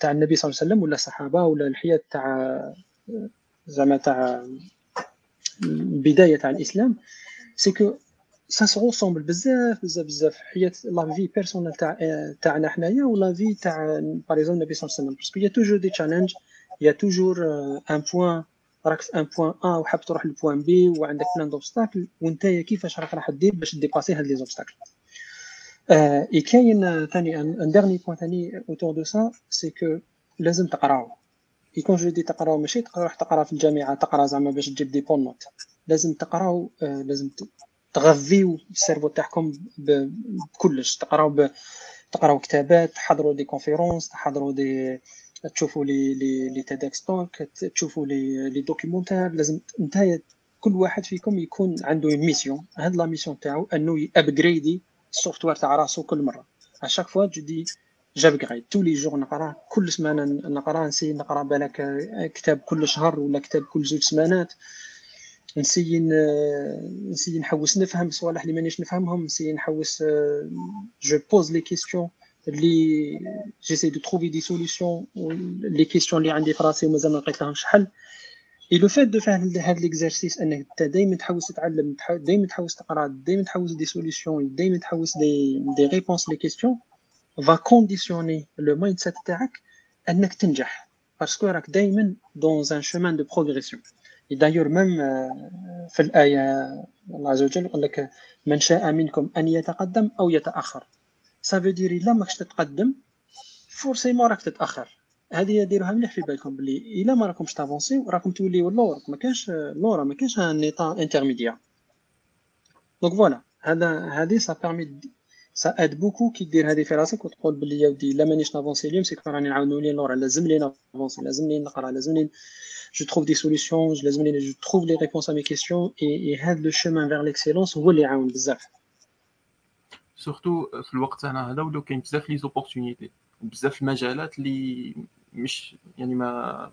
تاع النبي صلى الله عليه وسلم ولا الصحابه ولا الحياة تاع زعما تاع البداية تاع الإسلام. c'est que ça se ressemble بزاف بزاف بزاف. حياه la vie personnelle تاع تاعنا حنايا ولا في تاع par exemple النبي صلى الله عليه وسلم. parce que y a toujours des challenges y a toujours un point راك في un point A وحاب تروح ل point B وعندك plein d'obstacles وانت كيفاش راك راح دير باش dépasser هاد les obstacles et كاين ثاني un dernier point ثاني autour de ça c'est que لازم تقراو. يكون je dis تقراو ماشي تروح تقرا في الجامعة تقرا زعما باش تجيب des bonnes notes لازم تقراو لازم تغذيو ال cerveau تاعكم بكلش. تقراو تقراو كتابات تحضروا des conférences تحضروا des تشوفوا لي لي لي تيدكس توك تشوفوا les les documentaires لازم نتايا كل واحد فيكم يكون عنده mission هاد la mission تاعو انه ي upgradi ال software تاع راسو كل مرة. à chaque fois je dis j'upgrade tous les jours نقرأ. كل سمانة نقرأ. n'essaie نقرأ بالك كتاب كل شهر ولا كتاب كل زوج سمانات. n'essaie n'essaie نحوس نفهم صوالح اللي مانيش نفهمهم n'essaie نحوس je pose les questions اللي j'essaie de trouver des solutions les questions اللي عندي في راسي ومازال ما لقيت لهمش حل. et le fait de faire هاد l'exercice أنك أنت دائما تحوس تتعلم دائما تحوس تقرأ دائما تحوس des solutions دائما تحوس des des réponses les questions va conditionner le mindset تاعك أنك تنجح. parce que راك دائما dans un chemin de progression. D'ailleurs même في الايه الله عز وجل يقول لك من شاء منكم ان يتقدم أو يتاخر veut dire الا ماكش تتقدم forcément راك تتاخر هذه ديروها مليح في بالكم بلي الا ما راكمش t'avanci راكم توليو اللور ما كانش لورا ما كانش un intermédiaire donc voilà هذا هذه ça permet ça aide beaucoup كي دير هذه في راسك وتقول بلي يا ودي لا مانيش n'avanci اليوم c'est que راني نعاود نولي لورا لازم لي n'avanci لازم لي نقرا لازم لي je trouve des solutions لازم لي je trouve les réponses à mes questions et هذا le chemin vers l'excellence هو اللي يعاون بزاف surtout في الوقت تاعنا هذا ولاو كاين بزاف les opportunités بزاف المجالات اللي مش يعني ما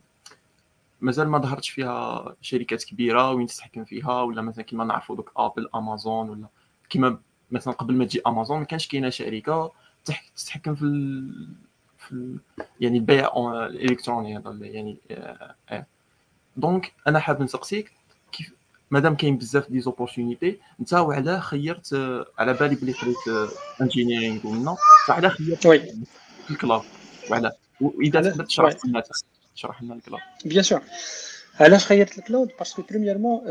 مازال ما ظهرتش فيها شركات كبيرة وين تتحكم فيها ولا مثلا كيما نعرفوا دوك Apple Amazon ولا كيما مثلا قبل ما تجي أمازون ما كانش كاينة شركة تتحكم في ال... في ال... يعني البيع الإلكتروني هذا يعني آه. آه. donc أنا حاب نسقسيك كيف مادام كاين بزاف des opportunités أنت وعلاه خيرت آه، على بالي بلي خديت engineering ومنا وعلاه خيرت في ال cloud وعلاه واذا تقدر تشرح لنا تشرح لنا الكلاود بيان سور علاش خيرت ال cloud parce que premièrement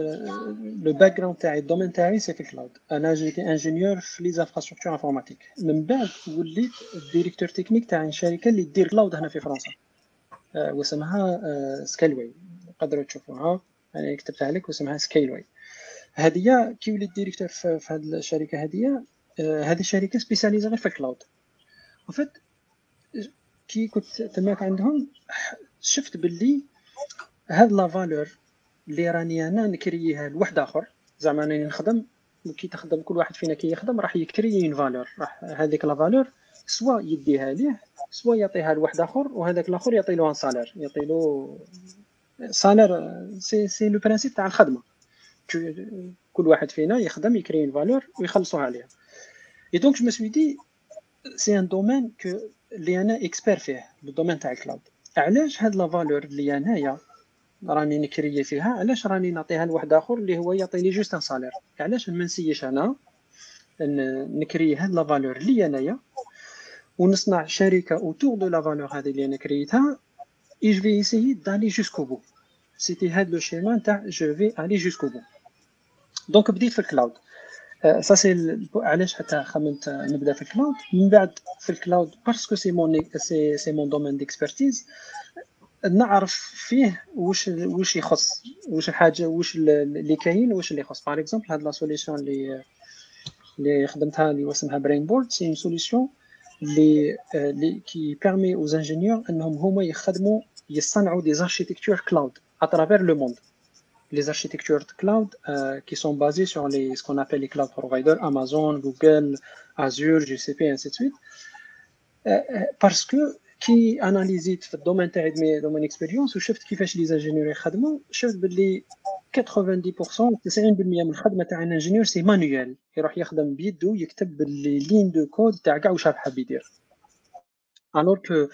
le background تاعي ال domaine تاعي c'est في ال cloud أنا j'étais ingénieur في les infrastructures informatiques من بعد وليت directeur technique تاع شركه اللي دير cloud هنا في فرنسا واسمها سكيلوي تقدروا تشوفوها أنا كتبتها لك واسمها سكيلوي هذه كي وليت directeur في هذه الشركة هذه هذه الشركة spécialisée غير في ال cloud وفات كي كنت تماك عندهم شفت باللي هاد la valeur اللي راني أنا نكرييها لواحد آخر. زعما راني نخدم كي تخدم كل واحد فينا كي يخدم راح يكري une valeur راح هذيك la valeur سوا يديها ليه سوا يعطيها لواحد آخر وهذاك الآخر يعطي له un salaire يعطي له salaire c'est c'est le principe تاع الخدمة. كل واحد فينا يخدم يكري une valeur ويخلصوها عليها. et donc je me dis c'est un domaine que اللي أنا expert فيه ال domaine تاع ال cloud علاش هاد la valeur اللي أنايا راني نكري فيها. علاش راني نعطيها لواحد آخر اللي هو يعطيني juste un salaire؟ علاش ما نسيش أنا نكري هاد la valeur اللي أنايا؟ ونصنع شركة autour de la valeur هذه اللي أنا كريتها. et je vais essayer d'aller jusqu'au bout c'était هاد le chemin تاع je vais aller jusqu'au bout donc بديت في ال cloud ça c'est علاش حتى خممت نبدأ في ال cloud من بعد في ال cloud parce que c'est mon c'est mon domaine d'expertise نعرف فيه واش واش يخص واش الحاجة واش اللي كاين واش اللي يخص par exemple هاد la solution اللي اللي خدمتها اللي اسمها Brainboard c'est solution اللي اللي كي permet aux ingénieurs إنهم هما يخدموا يصنعوا des architectures cloud à travers le monde les architectures de cloud euh, qui sont basées sur les, ce qu'on appelle les cloud providers, Amazon, Google, Azure, GCP, et ainsi de suite. Euh, parce que كي analyse في ال domaine تاعي de mon expérience وشفت كيفاش les ingénieurs يخدموا شفت باللي 90% 90% من الخدمه تاع un ingénieur c'est manuel يروح يخدم بيدو يكتب باللي lignes de code تاع كاع واش حاب يدير alors que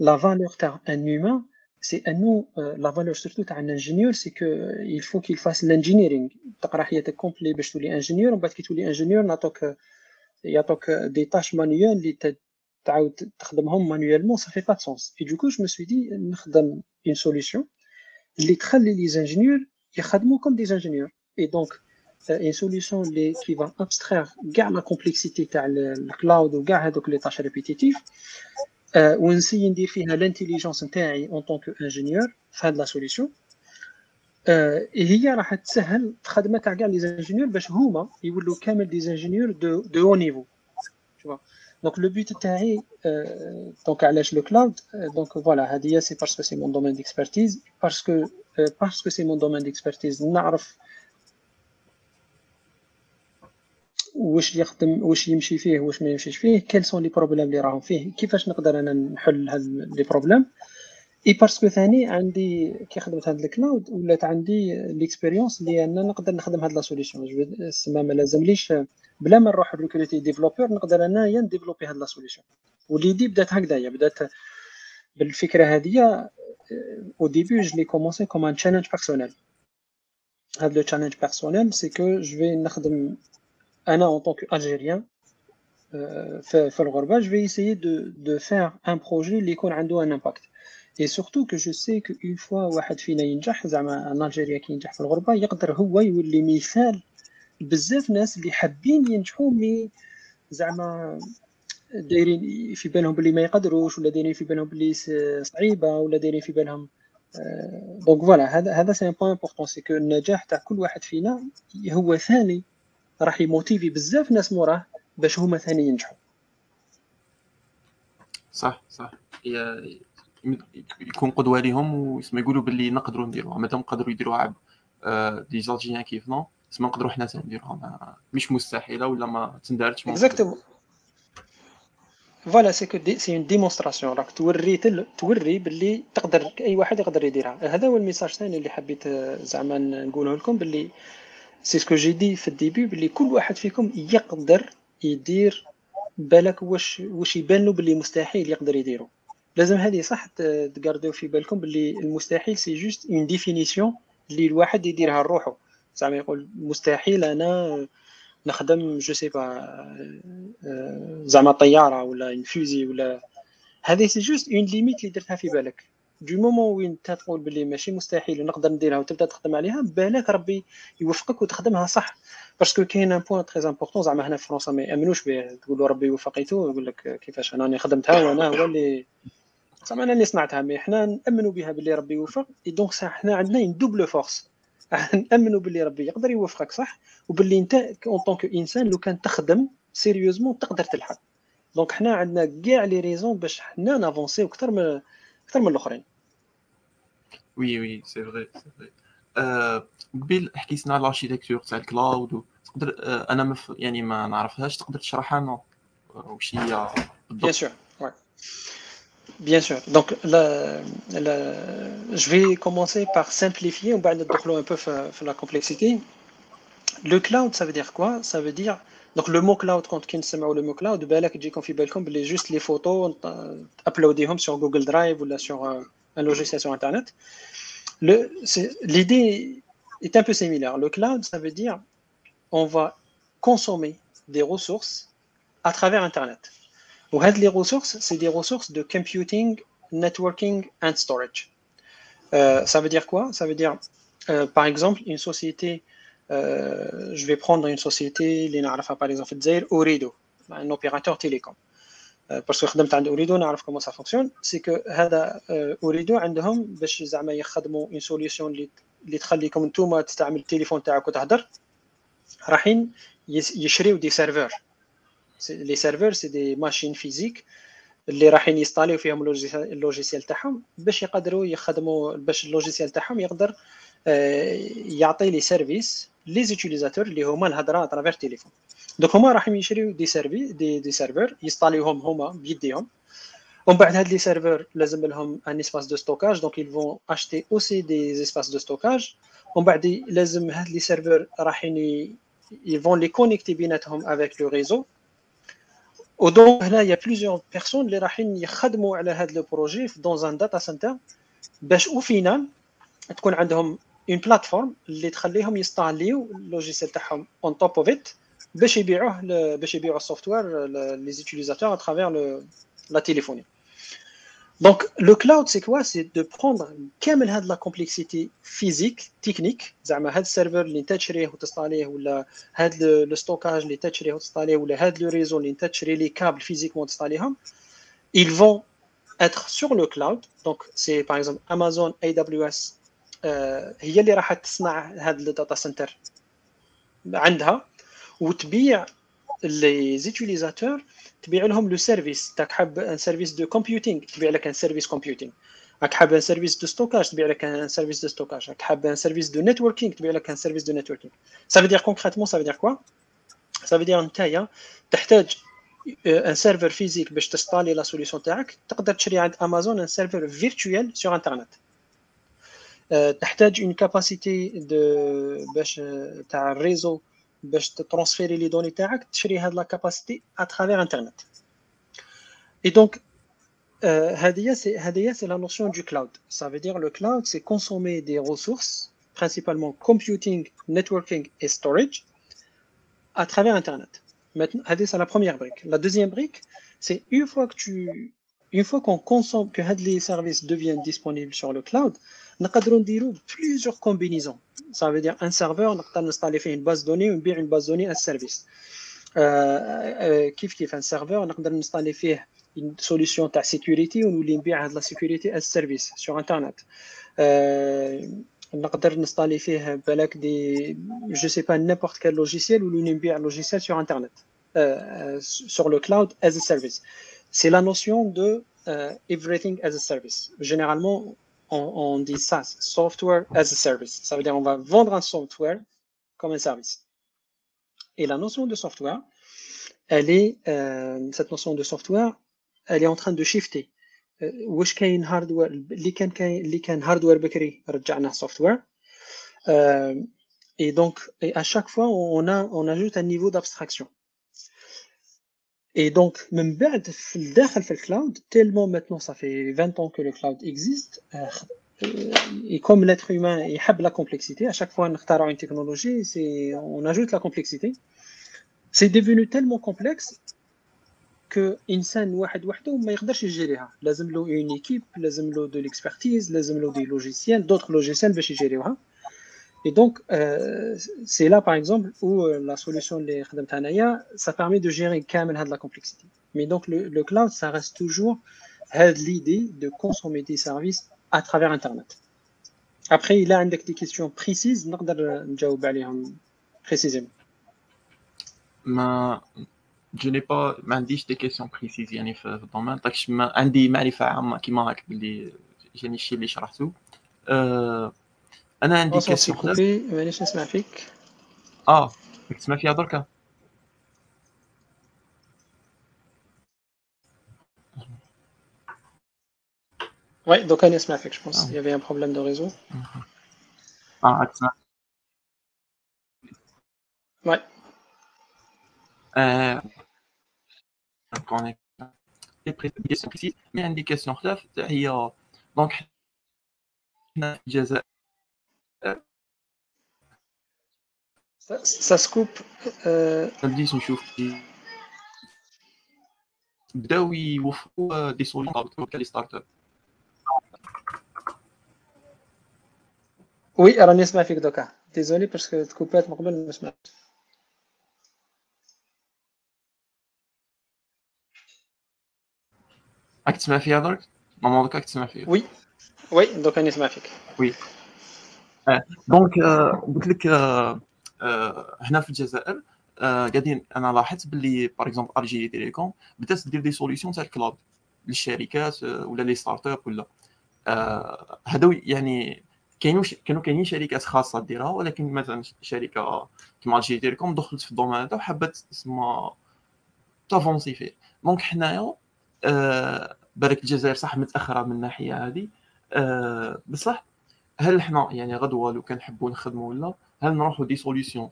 la valeur تاع un humain c'est à nous euh, la valeur surtout تاع ingénieur c'est que il faut qu'il fasse l'engineering. تقرا حياتك complet باش تولي ingénieur ومن بعد كي تولي ingénieur نعطوك يعطوك des tâches manuelles اللي تعاود تخدمهم manuellement ça fait pas sens et du coup je me suis dit نخدم une solution اللي تخلي les ingénieurs يخدموا comme des ingénieurs et donc une solution اللي qui va abstraire كاع la complexité تاع ال cloud وكاع هذوك les tâches répétitives ونسي ندير فيها l'intelligence نتاعي en tant qu'ingénieur في هاد la solution هي راح تسهل الخدمه تاع كاع les ingénieurs باش هما يولوا كامل des ingénieurs de de haut niveau donc le but تاعي donc علاش le cloud donc voilà هذه c'est parce que c'est mon domaine d'expertise parce que parce que c'est mon domaine d'expertise نعرف واش يخدم واش يمشي فيه واش ما يمشيش فيه quels sont les problèmes اللي راهم فيه كيفاش نقدر أنا نحل هاد les problèmes et parce que ثاني عندي كي خدمت هاد ال cloud ولات عندي l'expérience اللي أنا نقدر نخدم هاد la solution ما لازمليش بلا ما نروح نروح recruter développeur نقدر انايا ن développer هاد la solution و l'idée بدات هكذايا بدات بالفكرة هذه au début je l'ai commencé comme un challenge personnel هاد le challenge personnel c'est que je vais نخدم أنا en tant qu'Algérien في الغربه je vais essayer de de faire un projet اللي يكون عنده un impact et surtout que je sais que une fois واحد فينا ينجح زعما un Algérien كي ينجح في الغربه يقدر هو يولي مثال بزاف ناس اللي حابين ينجحوا mais زعما دايرين في بالهم باللي ما يقدروش ولا دايرين في بالهم باللي صعيبه ولا دايرين في بالهم donc voilà هذا هذا c'est un point important c'est que النجاح تاع كل واحد فينا هو ثاني راح ي motiver بزاف ناس موراه باش هما ثاني ينجحوا صح صح يكون قدوة ليهم ويسمى يقولوا باللي نقدروا نديروها. مادام قدروا يديروها des Algériens كيفنا تسمى نقدروا حنا نديروها. مش مستحيلة ولا ما تندارش exactement voilà c'est que c'est une démonstration راك توري توري باللي تقدر أي واحد يقدر يديرها. هذا هو ال message ثاني اللي حبيت زعما نقوله لكم باللي c'est ce que j'ai dit في ال début باللي كل واحد فيكم يقدر يدير بالك واش واش يبان له باللي مستحيل يقدر يديرو لازم هذه صح تقعدوا في بالكم باللي المستحيل c'est juste une définition اللي الواحد يديرها لروحو. زعما يقول مستحيل أنا نخدم je sais pas زعما طيارة ولا une fusée ولا. هذه c'est juste une limite اللي درتها في بالك. du moment وين انت تقول باللي ماشي مستحيل ونقدر نديرها وتبدأ تخدم عليها بالك ربي يوفقك وتخدمها صح. parce que كاين un point très important زعما هنا في فرنسا ما يأمنوش به تقول ربي وفقيتو يقول لك كيفاش أنا خدمتها وأنا هو اللي زعما أنا اللي صنعتها mais حنا نامنوا بها باللي ربي يوفق donc حنا عندنا une double force نامنوا باللي ربي يقدر يوفقك صح وباللي انت en tant que انسان لو كان تخدم sérieusement تقدر تلحق donc حنا عندنا كاع les raisons باش حنا ن avancer و أكثر من أكثر من الاخرين oui oui c'est vrai c'est vrai قبيل حكيتنا على ال architecture تاع ال cloud تقدر أنا مف يعني ما نعرفهاش تقدر تشرحها لنا واش هي bien sûr Bien sûr. Donc, je vais commencer par simplifier, on va un peu la complexité. Le cloud, ça veut dire quoi? Ça veut dire. Donc, le mot cloud, quand on le mot cloud, ben là, je juste les photos, uploader sur Google Drive ou là, sur un logiciel sur Internet. L'idée est un peu similaire. Le cloud, ça veut dire on va consommer des ressources à travers Internet. Ou les ressources, c'est des ressources de computing, networking and storage. Euh, ça veut dire quoi Ça veut dire, euh, par exemple, une société, euh, je vais prendre une société, par exemple, Orido, un opérateur télécom. باسكو خدمت عند اوريدو نعرف كومون سا فونكسيون سي كو هذا اوريدو عندهم باش زعما يخدموا اون سوليسيون اللي اللي تخليكم نتوما تستعمل التليفون تاعك وتهدر رايحين يشريو دي سيرفر لي سيرفر سي دي ماشين فيزيك اللي رايحين يستاليو فيهم ال logiciel تاعهم باش يقدروا يخدموا باش ال logiciel تاعهم يقدر يعطي les services les utilisateurs اللي هما الهضرة à travers téléphone. Donc هما راحين يشريو des serveurs des des serveurs يستاليوهم هما بيديهم. ومن بعد هاد les serveurs لازم لهم un espace de stockage donc ils vont acheter aussi des espaces de stockage. ومن بعد لازم هاد les serveurs راحين ils vont les connecter بيناتهم avec le réseau. و donc هنا il y a plusieurs personnes اللي راحين يخدموا على هاد le projet d'un data center باش au final تكون عندهم une plateforme اللي تخليهم يستاليو ال logiciel تاعهم on top of it باش يبيعوه باش يبيعوا ال software les utilisateurs à travers la téléphonie donc le cloud c'est quoi c'est de prendre كامل هاد la complexité physique technique زعما هاد ال serveur اللي انت تشريه وتستاليه ولا هاد le stockage اللي انت تشريه وتستاليه ولا هاد le réseau اللي انت تشري les câbles physiquement تستاليهم ils vont être sur le cloud. Donc c'est par exemple Amazon AWS هي اللي راح تصنع هاد ال data center عندها. وتبيع les utilisateurs تبيع لهم le service. راك حاب un service de computing تبيع لك un service computing. راك حاب un service de stockage تبيع لك un service de stockage. راك حاب un service de networking تبيع لك un service de networking ça veut dire concrètement ça veut dire quoi? Ça veut dire نتايا تحتاج un serveur physique باش تستالي la solution تاعك. تقدر تشري عند امازون un serveur virtuel sur internet تحتاج une capacité de باش تاع ال réseau باش تترونسفيري لي دوني تاعك تشري هاد لا كاباسيتي اترافير انترنت اي دونك هذه سي هذه سي لا نوسيون دو كلاود ça veut dire le cloud c'est consommer des ressources principalement computing networking et storage à travers internet Maintenant, c'est la première brique. La deuxième brique, c'est une fois que tu, une fois qu'on consomme, que les services deviennent disponibles sur le cloud, nous pouvons plusieurs combinaisons. Ça veut dire un serveur, nous pouvons installer une base de données ou bien une base de données un service. Euh, euh, kif kif un serveur, nous pouvons installer une solution de sécurité ou nous de la sécurité un service sur Internet. Euh, نقدر نستالي فيه بالك دي جو سي با نيمبورت كال لوجيسيال ولا نبيع لوجيسيال سور انترنت sur le cloud as a service. C'est la notion de uh, everything as a service. Généralement, on, on, dit ça, software as a service. Ça veut dire on va vendre un software comme un service. Et la notion de software, elle est, euh, cette notion de software, elle est en train de shifter. واش كاين هاردوير اللي كان كاين اللي كان هاردوير بكري رجعناه سوفت وير et donc et à chaque fois on a on ajoute un niveau d'abstraction et donc من بعد في الداخل في الكلاود tellement maintenant ça fait 20 ans que le cloud existe et comme l'être humain يحب la complexité à chaque fois نختاروا une technologie c'est on ajoute la complexité c'est devenu tellement complexe كو انسان واحد وحده ما يقدرش يجيريها لازم له اون ايكيب لازم له دو ليكسبرتيز لازم له دي لوجيسيال دوطخ لوجيسيال باش يجيريوها Et donc, euh, c'est là, par exemple, où euh, la solution de Tanaya, ça permet de gérer quand même de la complexité. Mais donc, le, le cloud, ça reste toujours l'idée de consommer des services à travers Internet. Après, il a des questions précises, نقدر نجاوب عليهم précisément. ما جو ني با ما عنديش دي كيسيون بريسيز يعني في الدومين داكش ما عندي معرفه عامه كيما هاك باللي يعني الشيء اللي شرحته أه أنا عندي question معليش نسمع فيك آه تسمع فيها دركا Oui, donc on est je pense. Ah. Il y avait un problème de réseau. Ah, tu Ouais. Euh, كونيكت كيسيون بريسيز مي عندي كيسيون خلاف هي دونك حنا في الجزائر سا سكوب بديت نشوف بداو يوفروا دي سوليسيون لي ستارت اب oui راني نسمع فيك دوكا désolé parce que تكوبات من قبل ما سمعتش راك تسمع فيها درك normal دوكا تسمع فيها oui oui دوكا نسمع فيك oui آه. donc آه. قلت لك آه. آه. هنا في الجزائر آه. قاعدين أنا لاحظت باللي par exemple ار جي تيليكوم بدات دير des solutions تاع ال cloud للشركات آه، ولا les start-ups ولا آه. هذو يعني كاينوا كانوا كاينين شركات خاصة ديرها ولكن مثلا شركة كيما جي تيليكوم دخلت في ال domaine هذا وحبت تسمى تافونسي فيه donc حنايا آه، بالك الجزائر صح متأخرة من الناحية هذه آه، بصح هل إحنا يعني غدوة لو كان نحبوا نخدموا ولا هل نروحوا des solutions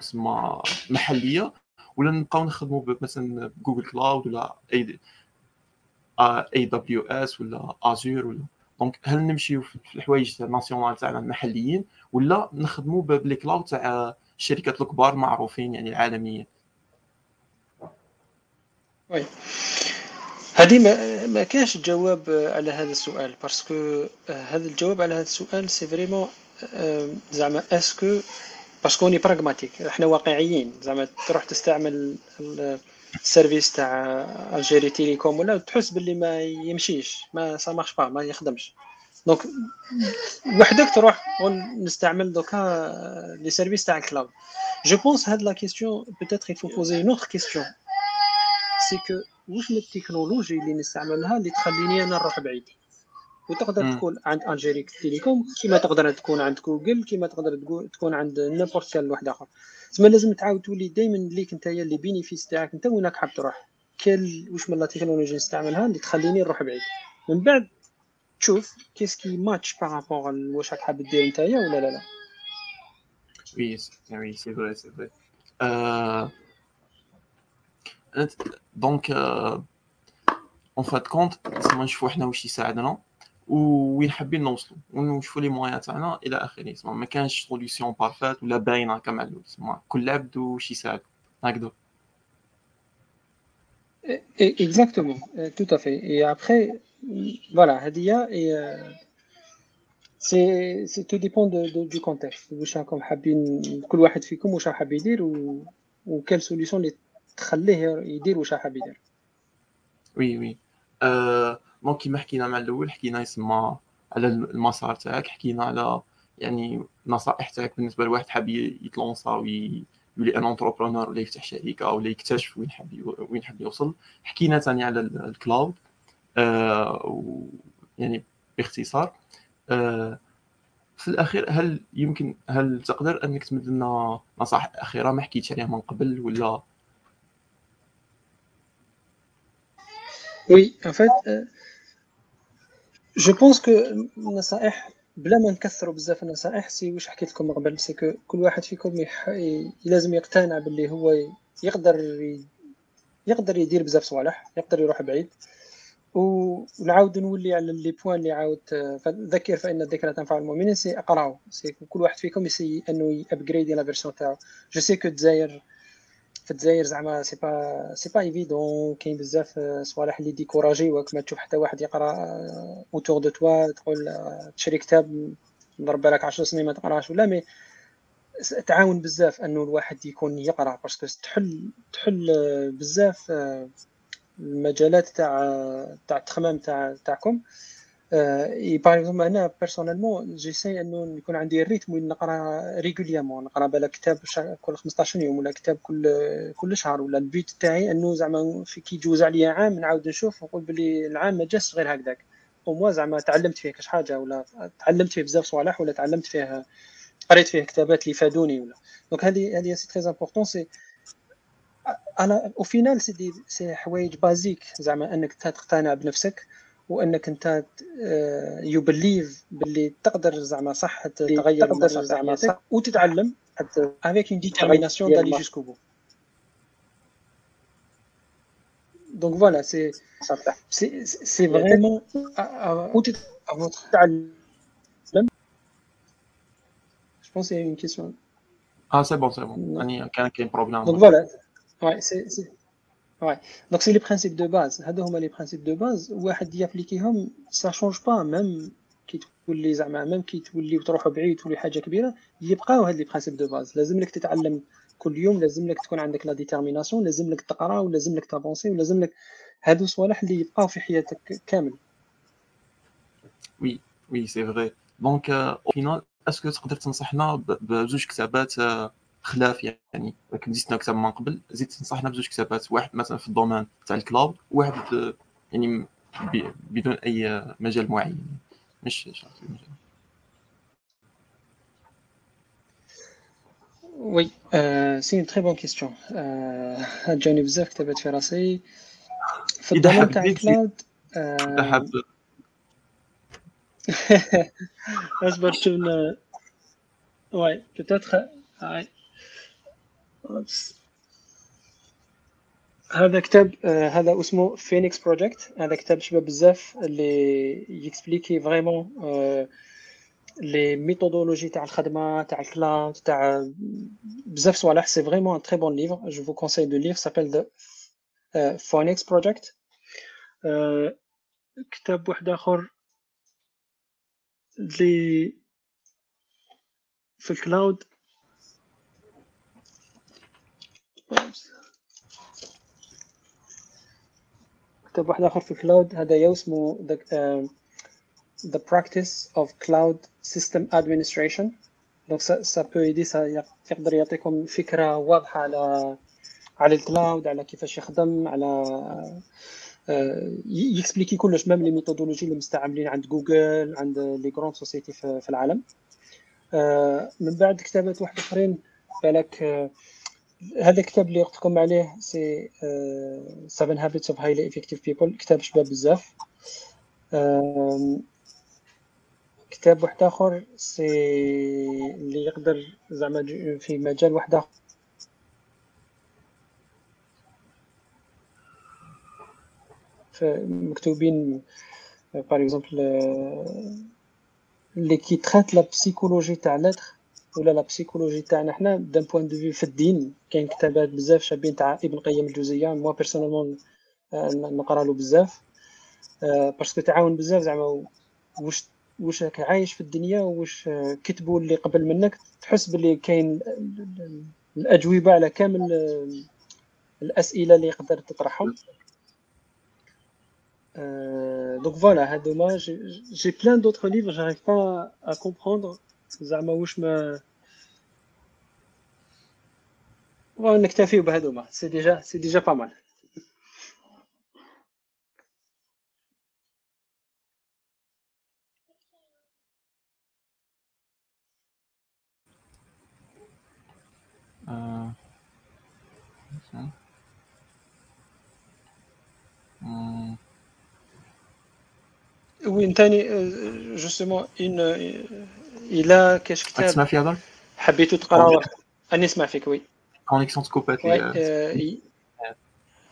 تسمى محلية ولا نبقاو نخدموا مثلا Google Cloud ولا أي AWS ولا Azure ولا. donc هل نمشيو في الحوايج nationales تاعنا المحليين ولا نخدموا ب les clouds تاع الشركات الكبار معروفين يعني العالميين oui. هذه ما, ما جواب على هذا السؤال parce que هذا الجواب على هذا السؤال c'est vraiment زعما est-ce que parce qu'on est pragmatique إحنا واقعيين. زعما تروح تستعمل ال service تاع الجيري تيليكوم ولا تحس باللي ما يمشيش mais ça marche pas ما يخدمش. donc وحدك تروح نستعمل دوكا les services تاع ال cloud je pense هاد la question peut-être faut poser une autre question. C'est que واش من التكنولوجي اللي نستعملها اللي تخليني أنا نروح بعيد؟ وتقدر تكون عند انجيريك تيليكوم كيما تقدر تكون عند جوجل كيما تقدر تكون عند n'importe كان واحد اخر تسمى لازم تعاود تولي دائما ليك أنت les bénéfices تاعك أنت وينك حاب تروح. كل واش من la technologie نستعملها اللي تخليني نروح بعيد. من بعد تشوف qu'est-ce qui match par rapport واش راك حاب دير نتايا ولا لا لا. oui oui c'est vrai c'est vrai donc en fin de compte تسمى نشوفوا حنا واش يساعدنا وين حابين نوصلوا ونشوفوا les moyens تاعنا إلى اخره تسمى ما كانش solution parfaite ولا باينه كما علو تسمى كل عبد واش يساعد هكذا Exactement, tout à fait. Et après, voilà, Hadia, et euh, c'est tout dépend de, de, du contexte. واش راكم حابين كل واحد فيكم واش حاب يدير و, وكل سوليسيون اللي تخليه يدير واش حاب يدير. وي وي آه دونك كيما حكينا مع الأول حكينا يسمى على المسار تاعك حكينا على يعني نصائح تاعك بالنسبة لواحد حاب يتلونسا ويولي أن انتربرونور ولا يفتح شركة ولا يكتشف وين حاب وين حاب يوصل. حكينا ثاني على الكلاود آه يعني باختصار آه في الأخير هل يمكن هل تقدر أنك تمد لنا نصائح أخيرة ما حكيتش عليها من قبل ولا؟ وي ان فيت جو بونس كو النصائح بلا ما نكثروا بزاف النصائح سي واش حكيت لكم قبل سي كو كل واحد فيكم يح... لازم يقتنع باللي هو يقدر يقدر يدير بزاف صوالح يقدر يروح بعيد. ونعاود نولي على لي بوان اللي عاود ذكر فإن الذكرى تنفع المؤمنين سي اقراو سي كل واحد فيكم يسي أنه يابجريدي لا فيرسيون تاعو. جو سي كو الجزائر في الجزائر زعما سي با سي با ايفيدون كاين بزاف صوالح اللي ديكوراجيوك ما تشوف حتى واحد يقرأ اوتور دو توا تقول تشري كتاب نضرب لك 10 سنين ما تقراش ولا مي تعاون بزاف أنه الواحد يكون يقرأ باسكو تحل تحل بزاف المجالات تاع تاع التخمام تاع تاعكم. اي باغ اكزومبل أنا بيرسونيلمون جيساي انه يكون عندي الريتم وين نقرا ريغوليامون نقرا بالك كتاب كل 15 يوم ولا كتاب كل كل شهر ولا البيت تاعي انه زعما كي يجوز عليا عام نعاود نشوف ونقول بلي العام ما جاش غير هكذاك وموا زعما تعلمت فيه كاش حاجة ولا تعلمت فيه بزاف صوالح ولا تعلمت فيه قريت فيه كتابات اللي فادوني ولا دونك هذه هذه سي تري امبورطون سي أنا أو فينال سي حوايج بازيك زعما انك تقتنع بنفسك وإنك أنت يو بليف باللي تقدر زعما صح تغير تقدر زعما صح وتتعلم افيك اون ديتيرميناسيون دالي جوسكو بو دونك فوالا سي سي فريمون وتتعلم جو بونس اون كيسيون آه سي بون سي بون كان كاين بروبليم دونك فوالا سي سي Ouais. Donc c'est les principes de base. هذا هما les principes de base. واحد يابليكيهم ça change pas. Même كي تولي زعما ميم كي تولي تروحوا بعيد تولي حاجة كبيره يبقاو هاد لي برانسيب دو باز لازم لك تتعلم كل يوم لازم لك تكون عندك لا ديتيرميناسيون لازم لك تقرا ولازم لك تافونسي ولازم لك هادو صوالح اللي يبقاو في حياتك كامل وي وي سي فري دونك فينال اسكو تقدر تنصحنا بزوج كتابات خلاف يعني ولكن زدنا كتاب من قبل. زيد تنصحنا بزوج كتابات واحد مثلا في الدومين تاع الكلاود وواحد يعني بدون أي مجال معين. مش شرط المجال وي سي اون تري بون كيستيون جاني بزاف كتابات في راسي في الدومين تاع الكلاود اصبر شفنا واي بتاتخ هذا كتاب هذا اسمه فينيكس بروجكت هذا كتاب شباب بزاف اللي يكسبليكي فريمون لي ميثودولوجي تاع الخدمة تاع الكلاود تاع بزاف صوالح. سي فريمون ان تري بون ليفر جو فو كونساي دو لير سابيل ذا فونيكس بروجكت كتاب واحد آخر اللي في الكلاود. كتاب واحد آخر في الكلاود هذا اسمه the, uh, the practice of cloud system administration. دونك سا بو ايدي يقدر يعطيكم فكرة واضحة على على الكلاود على كيفاش يخدم على يكسبليكي كلش ميم لي ميثودولوجي اللي مستعملين عند جوجل عند لي غروند سوسيتي في العالم. من بعد كتابات واحد آخرين بالك هذا الكتاب اللي قلت لكم عليه سي 7 هابيتس اوف هايلي افكتيف بيبل كتاب شباب بزاف. كتاب واحد آخر سي اللي يقدر زعما في مجال واحد آخر. مكتوبين باغ اكزومبل اللي كيترات لا بسيكولوجي تاع لاتر ولا لا بسيكولوجي تاعنا حنا دان بوان دو في في الدين كاين كتابات بزاف شابين تاع ابن القيم الجوزية موا بيرسونيلمون نقرأ له بزاف. باسكو تعاون بزاف زعما واش واش راك عايش في الدنيا واش كتبوا اللي قبل منك تحس باللي كاين الأجوبة على كامل الأسئلة اللي يقدر تطرحهم. دونك فوالا هادوما جي بلان دوطخ ليفر جاريف با ا كومبروندر زعما واش ما نكتفيو بهذوما سي ديجا سي ديجا با مال oui تاني justement ان إلا كاش كتاب. تسمع في هذا حبيتو تقراو اني نسمع فيك oui. connexion تكوبات il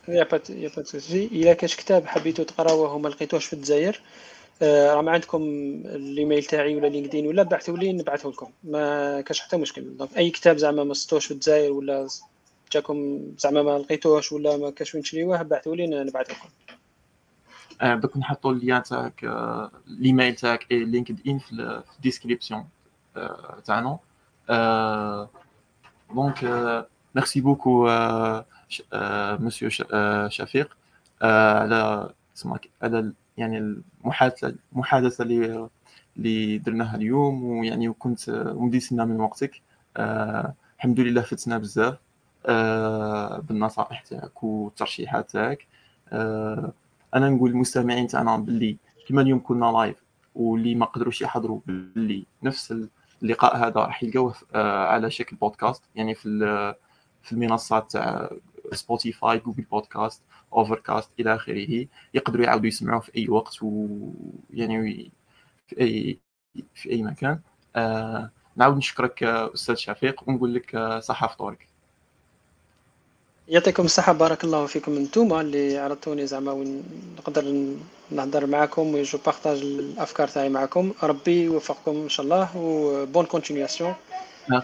y a pas y a pas de souci الا كاش كتاب حبيتو تقراوه وما لقيتوش في الجزائر. راهم عندكم الإيميل تاعي ولا LinkedIn ولا بعثوا لي نبعثه لكم. ما كاش حتى مشكل. donc أي كتاب زعما ما ستوش في الجزائر ولا جاكم زعما ما لقيتوش ولا ما كاش وين تشريوه بعثوا لي نبعثه لكم. دوك نحطوا ال lien تاعك الايميل تاعك et LinkedIn في ال description تاعنا. donc merci beaucoup monsieur شفيق على اسمك على يعني المحادثة المحادثة اللي اللي درناها اليوم ويعني وكنت مديتنا من وقتك. الحمد لله فدتنا بزاف بالنصائح تاعك والترشيحات تاعك. أنا نقول للمستمعين تاعنا باللي كما اليوم كنا live واللي ما قدروش يحضروا باللي نفس اللقاء هذا راح يلقاوه على شكل بودكاست يعني في في المنصات تاع Spotify Google Podcasts Overcast إلى آخره. يقدروا يعاودوا يسمعوه في أي وقت ويعني في أي في أي مكان. آه نعاود نشكرك أستاذ شفيق ونقول لك صحة فطورك. يعطيكم الصحة بارك الله فيكم انتوما اللي عرضتوني زعما وين نقدر نهضر معاكم و je partage الأفكار تاعي معاكم ربي يوفقكم إن شاء الله و bonne continuation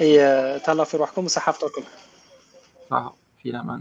et تهلاو في روحكم وصحة فطوركم. صح في الأمان.